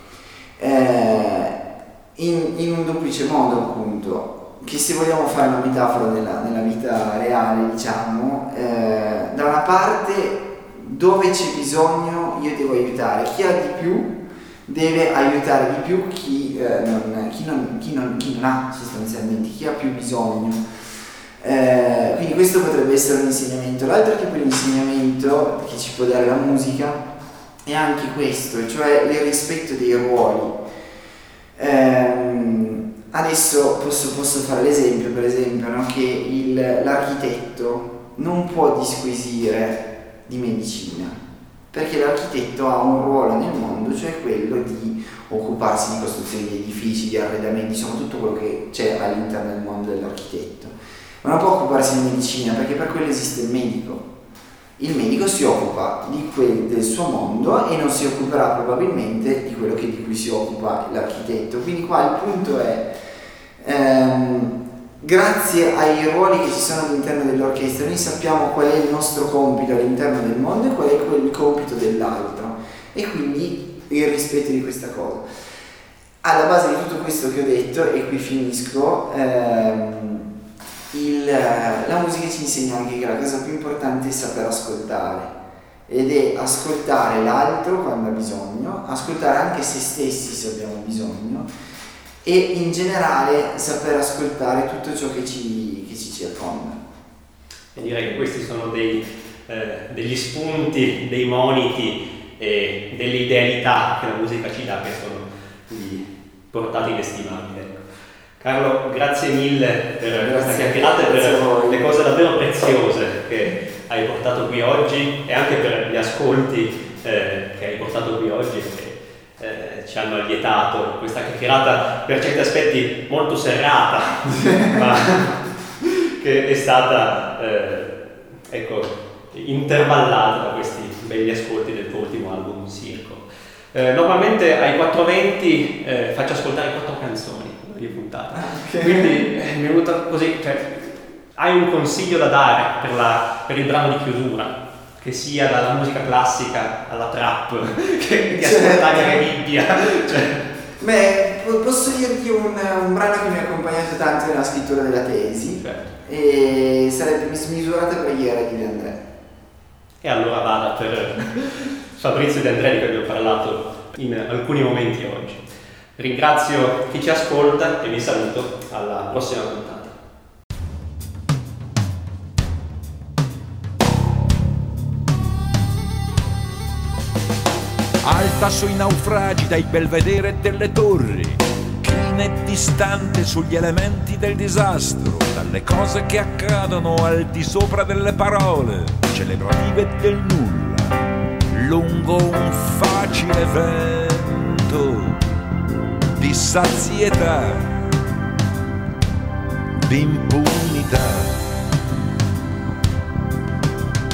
Eh, in, in, un duplice modo, appunto, che se vogliamo fare una metafora nella, nella vita reale, diciamo, eh, da una parte dove c'è bisogno io devo aiutare, chi ha di più deve aiutare di più chi, eh, non, chi, non, chi, non, chi non, ha sostanzialmente, chi ha più bisogno. Eh, quindi questo potrebbe essere un insegnamento. L'altro tipo di insegnamento che ci può dare la musica è anche questo, cioè il rispetto dei ruoli. Eh, adesso posso, posso, fare l'esempio, per esempio, no? che il, l'architetto non può disquisire di medicina, perché l'architetto ha un ruolo nel mondo, cioè quello di occuparsi di costruzione di edifici, di arredamenti, insomma tutto quello che c'è all'interno del mondo dell'architetto. Ma non può occuparsi di medicina perché per quello esiste il medico. Il medico si occupa quel, del suo mondo e non si occuperà probabilmente di quello che, di cui si occupa l'architetto. Quindi qua il punto è ehm, grazie ai ruoli che ci sono all'interno dell'orchestra, noi sappiamo qual è il nostro compito all'interno del mondo e qual è il compito dell'altro e quindi il rispetto di questa cosa. Alla base di tutto questo che ho detto, e qui finisco, ehm, il, la musica ci insegna anche che la cosa più importante è saper ascoltare ed è ascoltare l'altro quando ha bisogno, ascoltare anche se stessi se abbiamo bisogno e in generale saper ascoltare tutto ciò che ci, che ci circonda. E direi che questi sono dei, eh, degli spunti, dei moniti e delle idealità che la musica ci dà che sono di portata inestimabile. Carlo, grazie mille per grazie, questa chiacchierata e per le cose davvero preziose che hai portato qui oggi e anche per gli ascolti eh, che hai portato qui oggi eh, ci hanno allietato questa chiacchierata per certi aspetti molto serrata, (laughs) ma che è stata eh, ecco, intervallata da questi belli ascolti del tuo ultimo album Circo. Eh, normalmente ai 4.20 eh, faccio ascoltare quattro canzoni ah, okay. quindi eh, è venuta così, cioè, hai un consiglio da dare per, la, per il brano di chiusura? che sia dalla musica classica alla trap, (laughs) che di ascoltare certo. Bibbia. (laughs) Cioè. Beh, posso dirti un, un, brano che mi ha accompagnato tanto nella scrittura della tesi certo. e sarebbe Smisurata preghiera di De André. E allora vada per (laughs) Fabrizio De André di cui abbiamo parlato in alcuni momenti oggi. Ringrazio chi ci ascolta e vi saluto alla prossima puntata. alta sui naufragi dai belvedere delle torri, china e distante sugli elementi del disastro, dalle cose che accadono al di sopra delle parole, celebrative del nulla, lungo un facile vento di sazietà, di impunità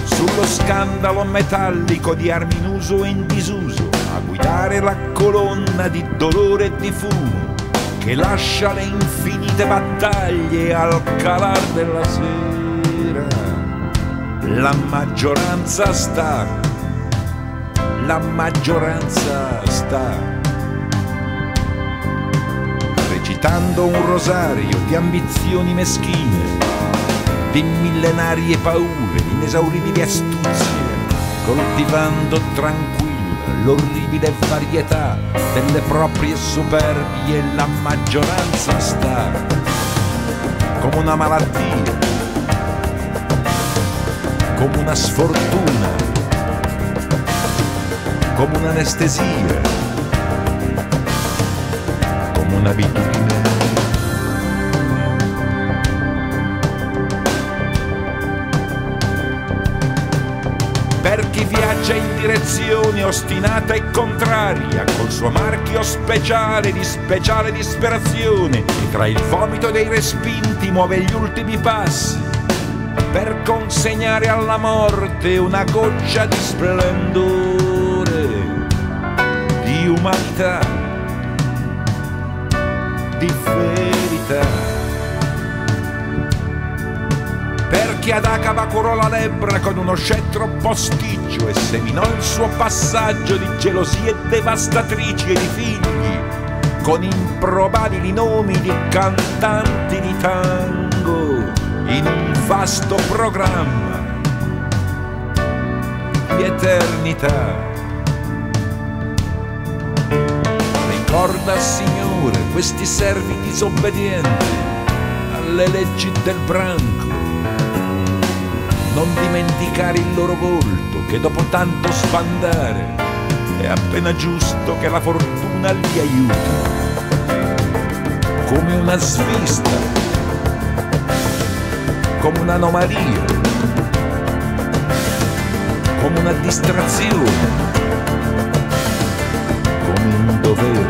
sullo scandalo metallico di armi in uso e in disuso, a guidare la colonna di dolore e di fumo che lascia le infinite battaglie al calar della sera. La maggioranza sta, la maggioranza sta recitando un rosario di ambizioni meschine di millenarie paure, di inesauribili astuzie, coltivando tranquilla l'orribile varietà delle proprie superbie, la maggioranza sta come una malattia, come una sfortuna, come un'anestesia, come un'abitudine. Direzione ostinata e contraria, col suo marchio speciale di speciale disperazione, e tra il vomito dei respinti muove gli ultimi passi, per consegnare alla morte una goccia di splendore, di umanità, di verità. Perché ad Acaba curò la lebbra con uno scettro posticcio e seminò il suo passaggio di gelosie devastatrici e di figli, con improbabili nomi di cantanti di tango, in un vasto programma di eternità. Ricorda, Signore, questi servi disobbedienti alle leggi del branco non dimenticare il loro volto che dopo tanto sbandare è appena giusto che la fortuna li aiuti. Come una svista, come un'anomalia, come una distrazione, come un dovere.